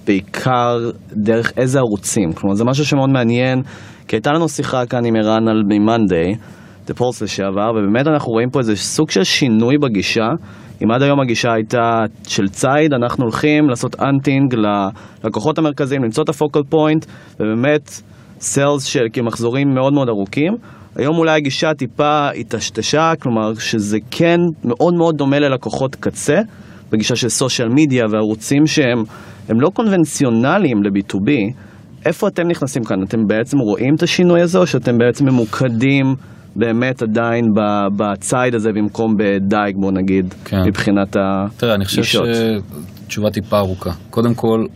בעיקר דרך איזה ערוצים? כלומר זה משהו שמאוד מעניין, כי הייתה לנו שיחה כאן עם ערן על מ-Monday, The Pulse לשעבר, ובאמת אנחנו רואים פה איזה סוג של שינוי בגישה. אם עד היום הגישה הייתה של ציד, אנחנו הולכים לעשות hunting ללקוחות המרכזיים, למצוא את ה focal point, ובאמת סיילס של מחזורים מאוד מאוד ארוכים. היום אולי הגישה טיפה היטשטשה, כלומר שזה כן מאוד מאוד דומה ללקוחות קצה, בגישה של סושיאל מדיה וערוצים שהם הם לא קונבנציונליים ל-B2B. איפה אתם נכנסים כאן? אתם בעצם רואים את השינוי הזה, או שאתם בעצם ממוקדים באמת עדיין בציד הזה במקום בדייג, בוא נגיד, כן. מבחינת תראה, אני חושב הגישות? שתשובה טיפה ארוכה. קודם כל,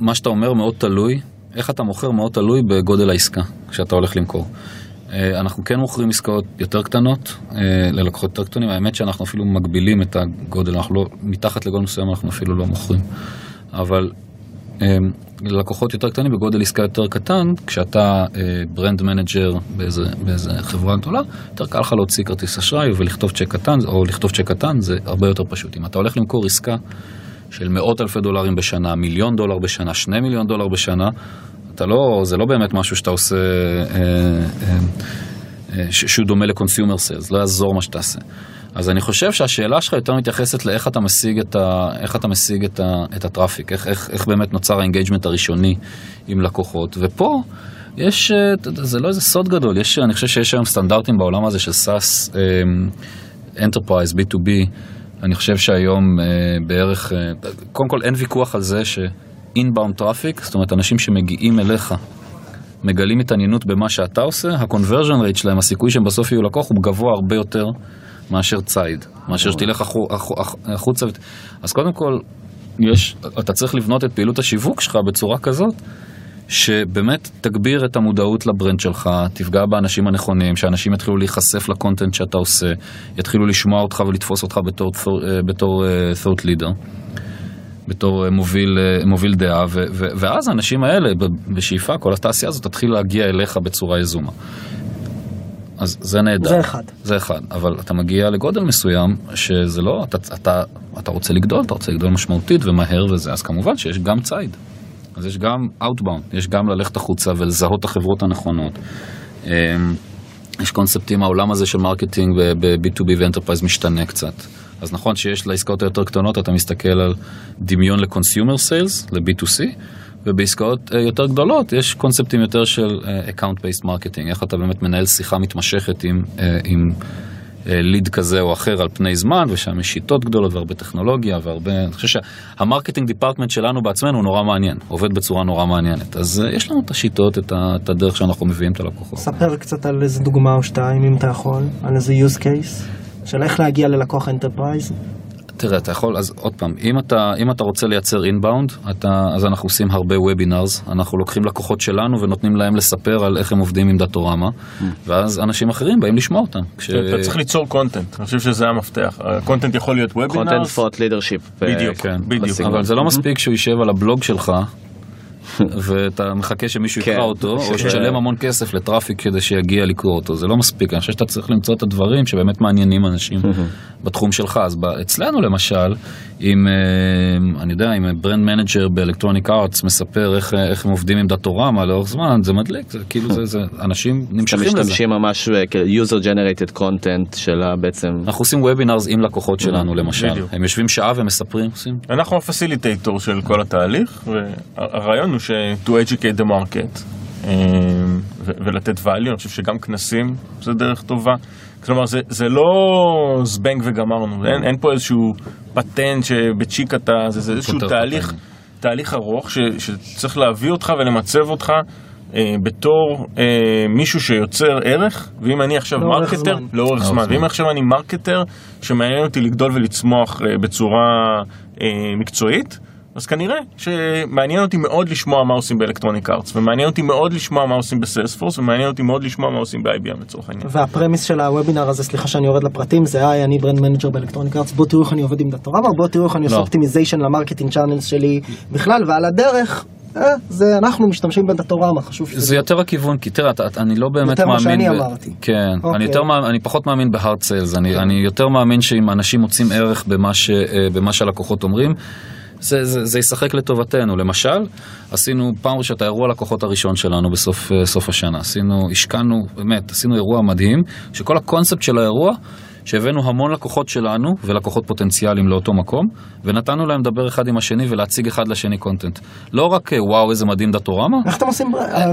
מה שאתה אומר מאוד תלוי, איך אתה מוכר מאוד תלוי בגודל העסקה, כשאתה הולך למכור. אה, אנחנו כן מוכרים עסקאות יותר קטנות, אה, ללקוחות יותר קטנים, האמת שאנחנו אפילו מגבילים את הגודל, אנחנו לא, מתחת לגודל מסוים אנחנו אפילו לא מוכרים. אבל ללקוחות יותר קטנים בגודל עסקה יותר קטן, כשאתה brand manager באיזה, באיזה חברה גדולה, יותר קל לך להוציא כרטיס אשראי ולכתוב צ'ק קטן, או לכתוב צ'ק קטן, זה הרבה יותר פשוט. אם אתה הולך למכור עסקה של מאות אלפי דולרים בשנה, מיליון דולר בשנה, שני מיליון דולר בשנה, אתה לא, זה לא באמת משהו שאתה עושה, אה, אה, אה, שהוא דומה ל consumer sales, לא יעזור מה שתעשה. אז אני חושב שהשאלה שלך יותר מתייחסת לאיך אתה משיג את, ה, איך אתה משיג את, ה, את ה traffic, איך, איך, איך באמת נוצר ה engagement הראשוני עם לקוחות, ופה יש, אה, זה לא איזה סוד גדול, יש, אני חושב שיש היום סטנדרטים בעולם הזה של SaaS, Enterprise, B2B, אני חושב שהיום אה, בערך, אה, קודם כל אין ויכוח על זה ש-inbound traffic, זאת אומרת אנשים שמגיעים אליך, מגלים התעניינות במה שאתה עושה, ה-conversion rate שלהם, הסיכוי שהם בסוף יהיו לקוח הוא גבוה הרבה יותר מאשר ציד, מאשר שתלך החו- הח- החוצה. אז קודם כל, יש, אתה צריך לבנות את פעילות השיווק שלך בצורה כזאת, שבאמת תגביר את המודעות לברנד שלך, תפגע באנשים הנכונים, שאנשים יתחילו להיחשף לקונטנט שאתה עושה, יתחילו לשמוע אותך ולתפוס אותך בתור, אה, בתור אה, thought leader. בתור אה, מוביל, מוביל דעה, ו, ו, ואז האנשים האלה, בשאיפה, כל התעשייה הזאת תתחיל להגיע אליך בצורה יזומה. אז זה נהדר. זה אחד. זה אחד, אבל אתה מגיע לגודל מסוים, שזה לא, אתה, אתה, אתה רוצה לגדול, אתה רוצה לגדול משמעותית ומהר וזה, אז כמובן שיש גם ציד. אז יש גם Outbound, יש גם ללכת החוצה ולזהות את החברות הנכונות. אמ, יש קונספטים, העולם הזה של marketing ב-B2B ו enterprise משתנה קצת. אז נכון שיש לעסקאות היותר קטנות, אתה מסתכל על דמיון ל-consumer sales, ל-B2C, ובעסקאות אה, יותר גדולות יש קונספטים יותר של אה, account-based marketing, איך אתה באמת מנהל שיחה מתמשכת עם, אה, עם lead כזה או אחר על פני זמן, ושם יש שיטות גדולות והרבה טכנולוגיה והרבה... אני חושב שה marketing department שלנו בעצמנו הוא נורא מעניין, עובד בצורה נורא מעניינת. אז אה, יש לנו את השיטות, את ה- את הדרך שאנחנו מביאים את הלקוחות. ספר קצת על איזה דוגמה או שתיים, אם אתה יכול, על איזה use case, של איך להגיע ללקוח enterprise. תראה, אתה יכול, אז עוד פעם, אם אתה, אם אתה רוצה לייצר inbound, אז אנחנו עושים הרבה webinars, אנחנו לוקחים לקוחות שלנו ונותנים להם לספר על איך הם עובדים עם דאטורמה, ואז אנשים אחרים באים לשמוע אותם. כש... אתה צריך ליצור content, אני חושב שזה המפתח. ה content יכול להיות content webinars. thought leadership. בדיוק, כן, בדיוק. אבל זה לא מספיק שהוא יישב על הבלוג שלך, ואתה מחכה שמישהו כן. יקרא אותו, או כן. שתשלם המון כסף ל traffic כדי שיגיע לקרוא אותו, זה לא מספיק, אני חושב שאתה צריך למצוא את הדברים שבאמת מעניינים אנשים (laughs) בתחום שלך. אז אצלנו למשל, אם, אה, אני יודע, אם brand manager ב Electronic Arts מספר איך, אה, איך הם עובדים עם דאטורמה לאורך זמן, זה מדליק, זה כאילו זה, זה אנשים (laughs) אתם נמשכים לזה. משתמשים ממש כ-user generated content של בעצם... אנחנו עושים webinars עם לקוחות שלנו למשל. הם יושבים שעה ומספרים, עושים אנחנו ה facilitator של כל התהליך, והרעיון הוא ש- to educate the market אה, ו- ולתת value, אני חושב שגם כנסים זה דרך טובה. כלומר, זה, זה לא זבנג וגמרנו, אין, אין פה איזשהו פטנט שבצ'יק אתה, זה, זה איזשהו תהליך, פטנט. תהליך ארוך ש, שצריך להביא אותך ולמצב אותך אה, בתור אה, מישהו שיוצר ערך, ואם אני עכשיו לאורך marketer, זמן. לאורך לאורך זמן, זמן. ואם עכשיו אני marketer שמעניין אותי לגדול ולצמוח אה, בצורה אה, מקצועית, אז כנראה שמעניין אותי מאוד לשמוע מה עושים ב Electronic Arts, ומעניין אותי מאוד לשמוע מה עושים ב Salesforce, ומעניין אותי מאוד לשמוע מה עושים ב-IBM לצורך העניין. וה premise של הוובינר הזה, סליחה שאני יורד לפרטים, זה היי, אני brand manager ב Electronic Arts, בואו תראו איך אני עובד עם דאטורמה, בואו תראו איך אני עושה לא. optimization ל marketing channels שלי בכלל, ועל הדרך, אה, זה אנחנו משתמשים בדאטורמה, חשוב שזה... זה יותר הכיוון, כי תראה, אני לא באמת יותר מה מאמין... שאני ב- אמרתי. כן, אוקיי. אני יותר מאמין- אני פחות מאמין בהארד סיילס, אני אני יותר מאמין שאם אנשים מוצאים ערך במה ש- אה, במה שהלקוחות אומרים, זה, זה, זה ישחק לטובתנו. למשל, עשינו פעם ראשונה את האירוע לקוחות הראשון שלנו בסוף אה, השנה. עשינו, השקענו, באמת, עשינו אירוע מדהים, שכל הקונספט של האירוע, שהבאנו המון לקוחות שלנו ולקוחות פוטנציאליים לאותו מקום, ונתנו להם לדבר אחד עם השני ולהציג אחד לשני קונטנט. לא רק אה, וואו איזה מדהים דאטורמה, איך אתם עושים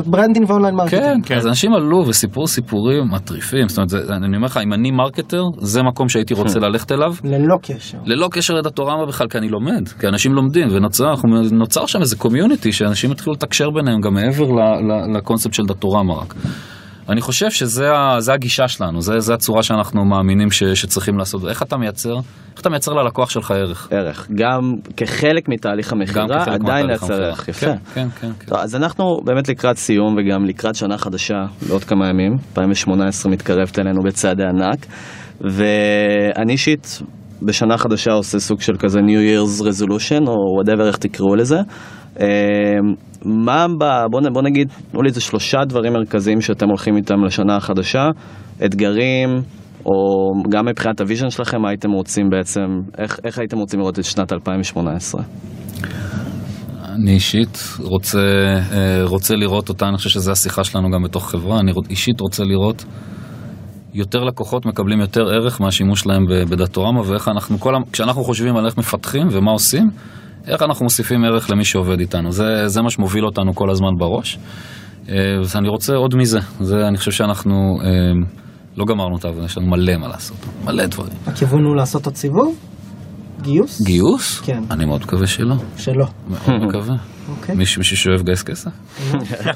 branding ו online כן, marketing? כן, אז אנשים עלו וסיפרו סיפורים מטריפים, זאת אומרת, זה, אני אומר לך, אם אני marketer, זה מקום שהייתי רוצה ללכת אליו, ללא קשר. ללא קשר לדאטורמה בכלל, כי אני לומד, כי אנשים לומדים, ונוצר שם איזה community, שאנשים התחילו לתקשר ביניהם גם מעבר לקונספט של דאטורמה רק. אני חושב שזה הגישה שלנו, זה, זה הצורה שאנחנו מאמינים ש, שצריכים לעשות. איך אתה מייצר, איך אתה מייצר ללקוח שלך ערך? ערך, גם כחלק מתהליך המכירה, עדיין לייצר. ערך, יפה. כן, כן, כן. כן. טוב, אז אנחנו באמת לקראת סיום וגם לקראת שנה חדשה בעוד כמה ימים, 2018 מתקרבת אלינו בצעדי ענק, ואני אישית בשנה חדשה עושה סוג של כזה New Year's Resolution או whatever איך תקראו לזה. אה, מה, בוא, בוא נגיד, תנו לי איזה שלושה דברים מרכזיים שאתם הולכים איתם לשנה החדשה, אתגרים, או גם מבחינת ה vision שלכם, מה הייתם רוצים בעצם, איך, איך הייתם רוצים לראות את שנת 2018? אני אישית רוצה, אה, רוצה לראות אותה, אני חושב שזו השיחה שלנו גם בתוך חברה, אני אישית רוצה לראות יותר לקוחות מקבלים יותר ערך מהשימוש שלהם ב- בדאטורמה ואיך אנחנו, כל, כשאנחנו חושבים על איך מפתחים ומה עושים, איך אנחנו מוסיפים ערך למי שעובד איתנו, זה, זה מה שמוביל אותנו כל הזמן בראש. אה, אז אני רוצה עוד מזה, זה, אני חושב שאנחנו אה, לא גמרנו את העבודה, יש לנו מלא מה לעשות, מלא דברים. הכיוון הוא לעשות עוד סיבוב? גיוס? גיוס? כן. אני מאוד מקווה שלא, שלא. מאוד מקווה. אוקיי. מישהו מישהו שאוהב לגייס כסף?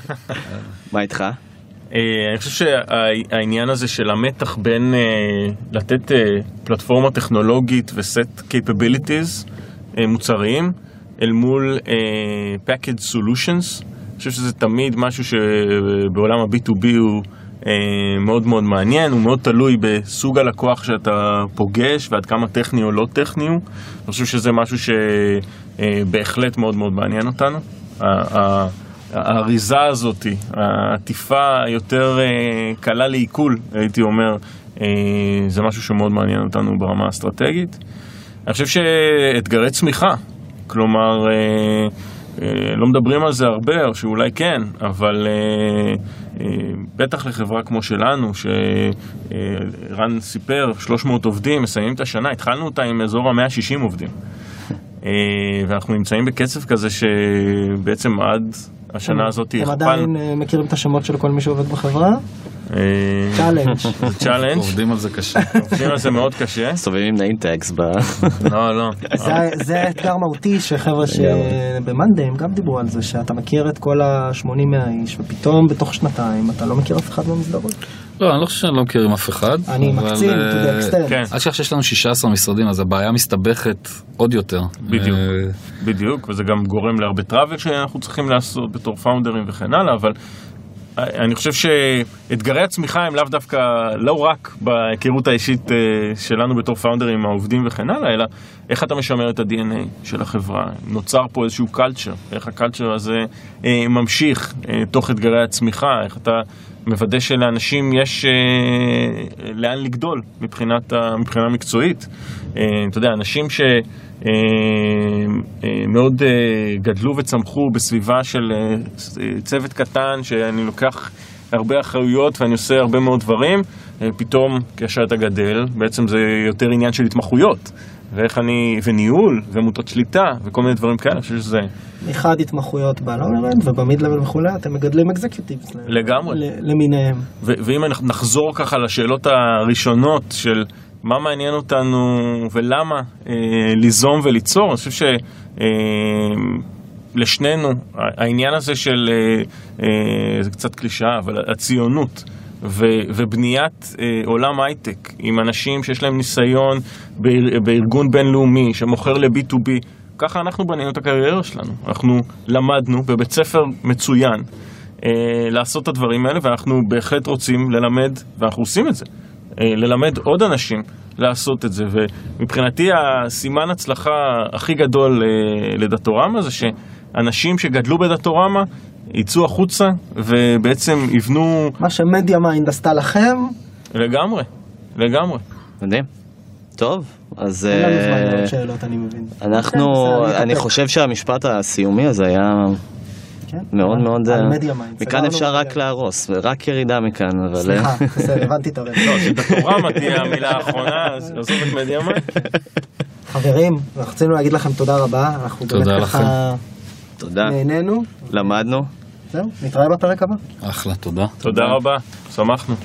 (laughs) מה איתך? אה, אני חושב שהעניין הזה של המתח בין אה, לתת אה, פלטפורמה טכנולוגית וסט capabilities אה, מוצריים אל מול אה, package solutions, אני חושב שזה תמיד משהו שבעולם ה-B2B הוא אה, מאוד מאוד מעניין, הוא מאוד תלוי בסוג הלקוח שאתה פוגש ועד כמה טכני או לא טכני הוא. אני חושב שזה משהו שבהחלט מאוד מאוד מעניין אותנו. האריזה הזאת, העטיפה היותר אה, קלה לעיכול, הייתי אומר, אה, זה משהו שמאוד מעניין אותנו ברמה האסטרטגית. אני חושב שאתגרי צמיחה, כלומר, אה, אה, לא מדברים על זה הרבה, או שאולי כן, אבל אה, אה, בטח לחברה כמו שלנו, שרן סיפר, 300 עובדים, מסיימים את השנה, התחלנו אותה עם אזור ה-160 עובדים. אה, ואנחנו נמצאים בקצב כזה שבעצם עד השנה הזאת אתם הכפלנו. עדיין אה, מכירים את השמות של כל מי שעובד בחברה? Challenge. Challenge, עובדים על זה קשה. עובדים על זה מאוד קשה. עם name tags ב... לא, לא. זה- אתגר מהותי שחבר'ה שב monday הם גם דיברו על זה, שאתה מכיר את כל ה-80 איש, ופתאום בתוך שנתיים אתה לא מכיר אף אחד במסדרונות. לא, אני לא חושב שאני לא מכירים אף אחד. אני מקצין, to אה, the extent. כן. תשכח שיש לנו 16 משרדים, אז הבעיה מסתבכת עוד יותר. בדיוק. אה, בדיוק, וזה גם גורם להרבה טראבל שאנחנו צריכים לעשות בתור פאונדרים וכן הלאה, אבל אני חושב שאתגרי הצמיחה הם לאו דווקא, לא רק בהיכרות האישית אה, שלנו בתור פאונדרים העובדים וכן הלאה, אלא איך אתה משמר את ה-DNA של החברה. נוצר פה איזשהו קלצ'ר, איך הקלצ'ר הזה אה, ממשיך אה, תוך אתגרי הצמיחה, איך אתה מוודא שלאנשים יש לאן לגדול מבחינת, מבחינה מקצועית. אתה יודע, אנשים ש... אה, אה, מאוד אה, גדלו וצמחו בסביבה של צוות קטן, שאני לוקח הרבה אחריות ואני עושה הרבה מאוד דברים, פתאום כאשר אתה גדל, בעצם זה יותר עניין של התמחויות, ואיך אני, וניהול, ומוטות שליטה, וכל מיני דברים כאלה, אני חושב שזה מחד התמחויות בלונרנד ובמיד לבל וכולי, אתם מגדלים אקזקיוטיבס. לגמרי. למיניהם. ואם אנחנו נחזור ככה לשאלות הראשונות של מה מעניין אותנו ולמה אה, ליזום וליצור, אני חושב לשנינו, העניין הזה של, אה, אה, זה קצת קלישאה, אבל הציונות ו, ובניית אה, עולם הייטק עם אנשים שיש להם ניסיון באר, בארגון בינלאומי שמוכר ל-B2B, ככה אנחנו בנינו את הקריירה שלנו. אנחנו למדנו בבית ספר מצוין אה, לעשות את הדברים האלה, ואנחנו בהחלט רוצים ללמד, ואנחנו עושים את זה, אה, ללמד עוד אנשים לעשות את זה. ומבחינתי הסימן הצלחה הכי גדול אה, לדאטורמה זה שאנשים שגדלו בדאטורמה יצאו החוצה ובעצם יבנו מה ש MediaMind עשתה לכם, לגמרי, לגמרי. מדהים. טוב, אז אין לנו זמן אה, לעוד שאלות, אני מבין. אנחנו, אני. חושב שהמשפט הסיומי הזה היה כן? מאוד על- מאוד... על אה, MediaMind. מכאן אפשר רק. להרוס, רק ירידה מכאן, אבל... אה, סליחה, בסדר, הבנתי את הרב. לא, שדאטורמה תהיה המילה האחרונה, אז עזוב את MediaMind. חברים, אנחנו רצינו להגיד לכם תודה רבה, אנחנו באמת תודה ככה תודה, נהנינו. למדנו. זהו, נתראה בפרק הבא. אחלה, תודה. תודה רבה, שמחנו.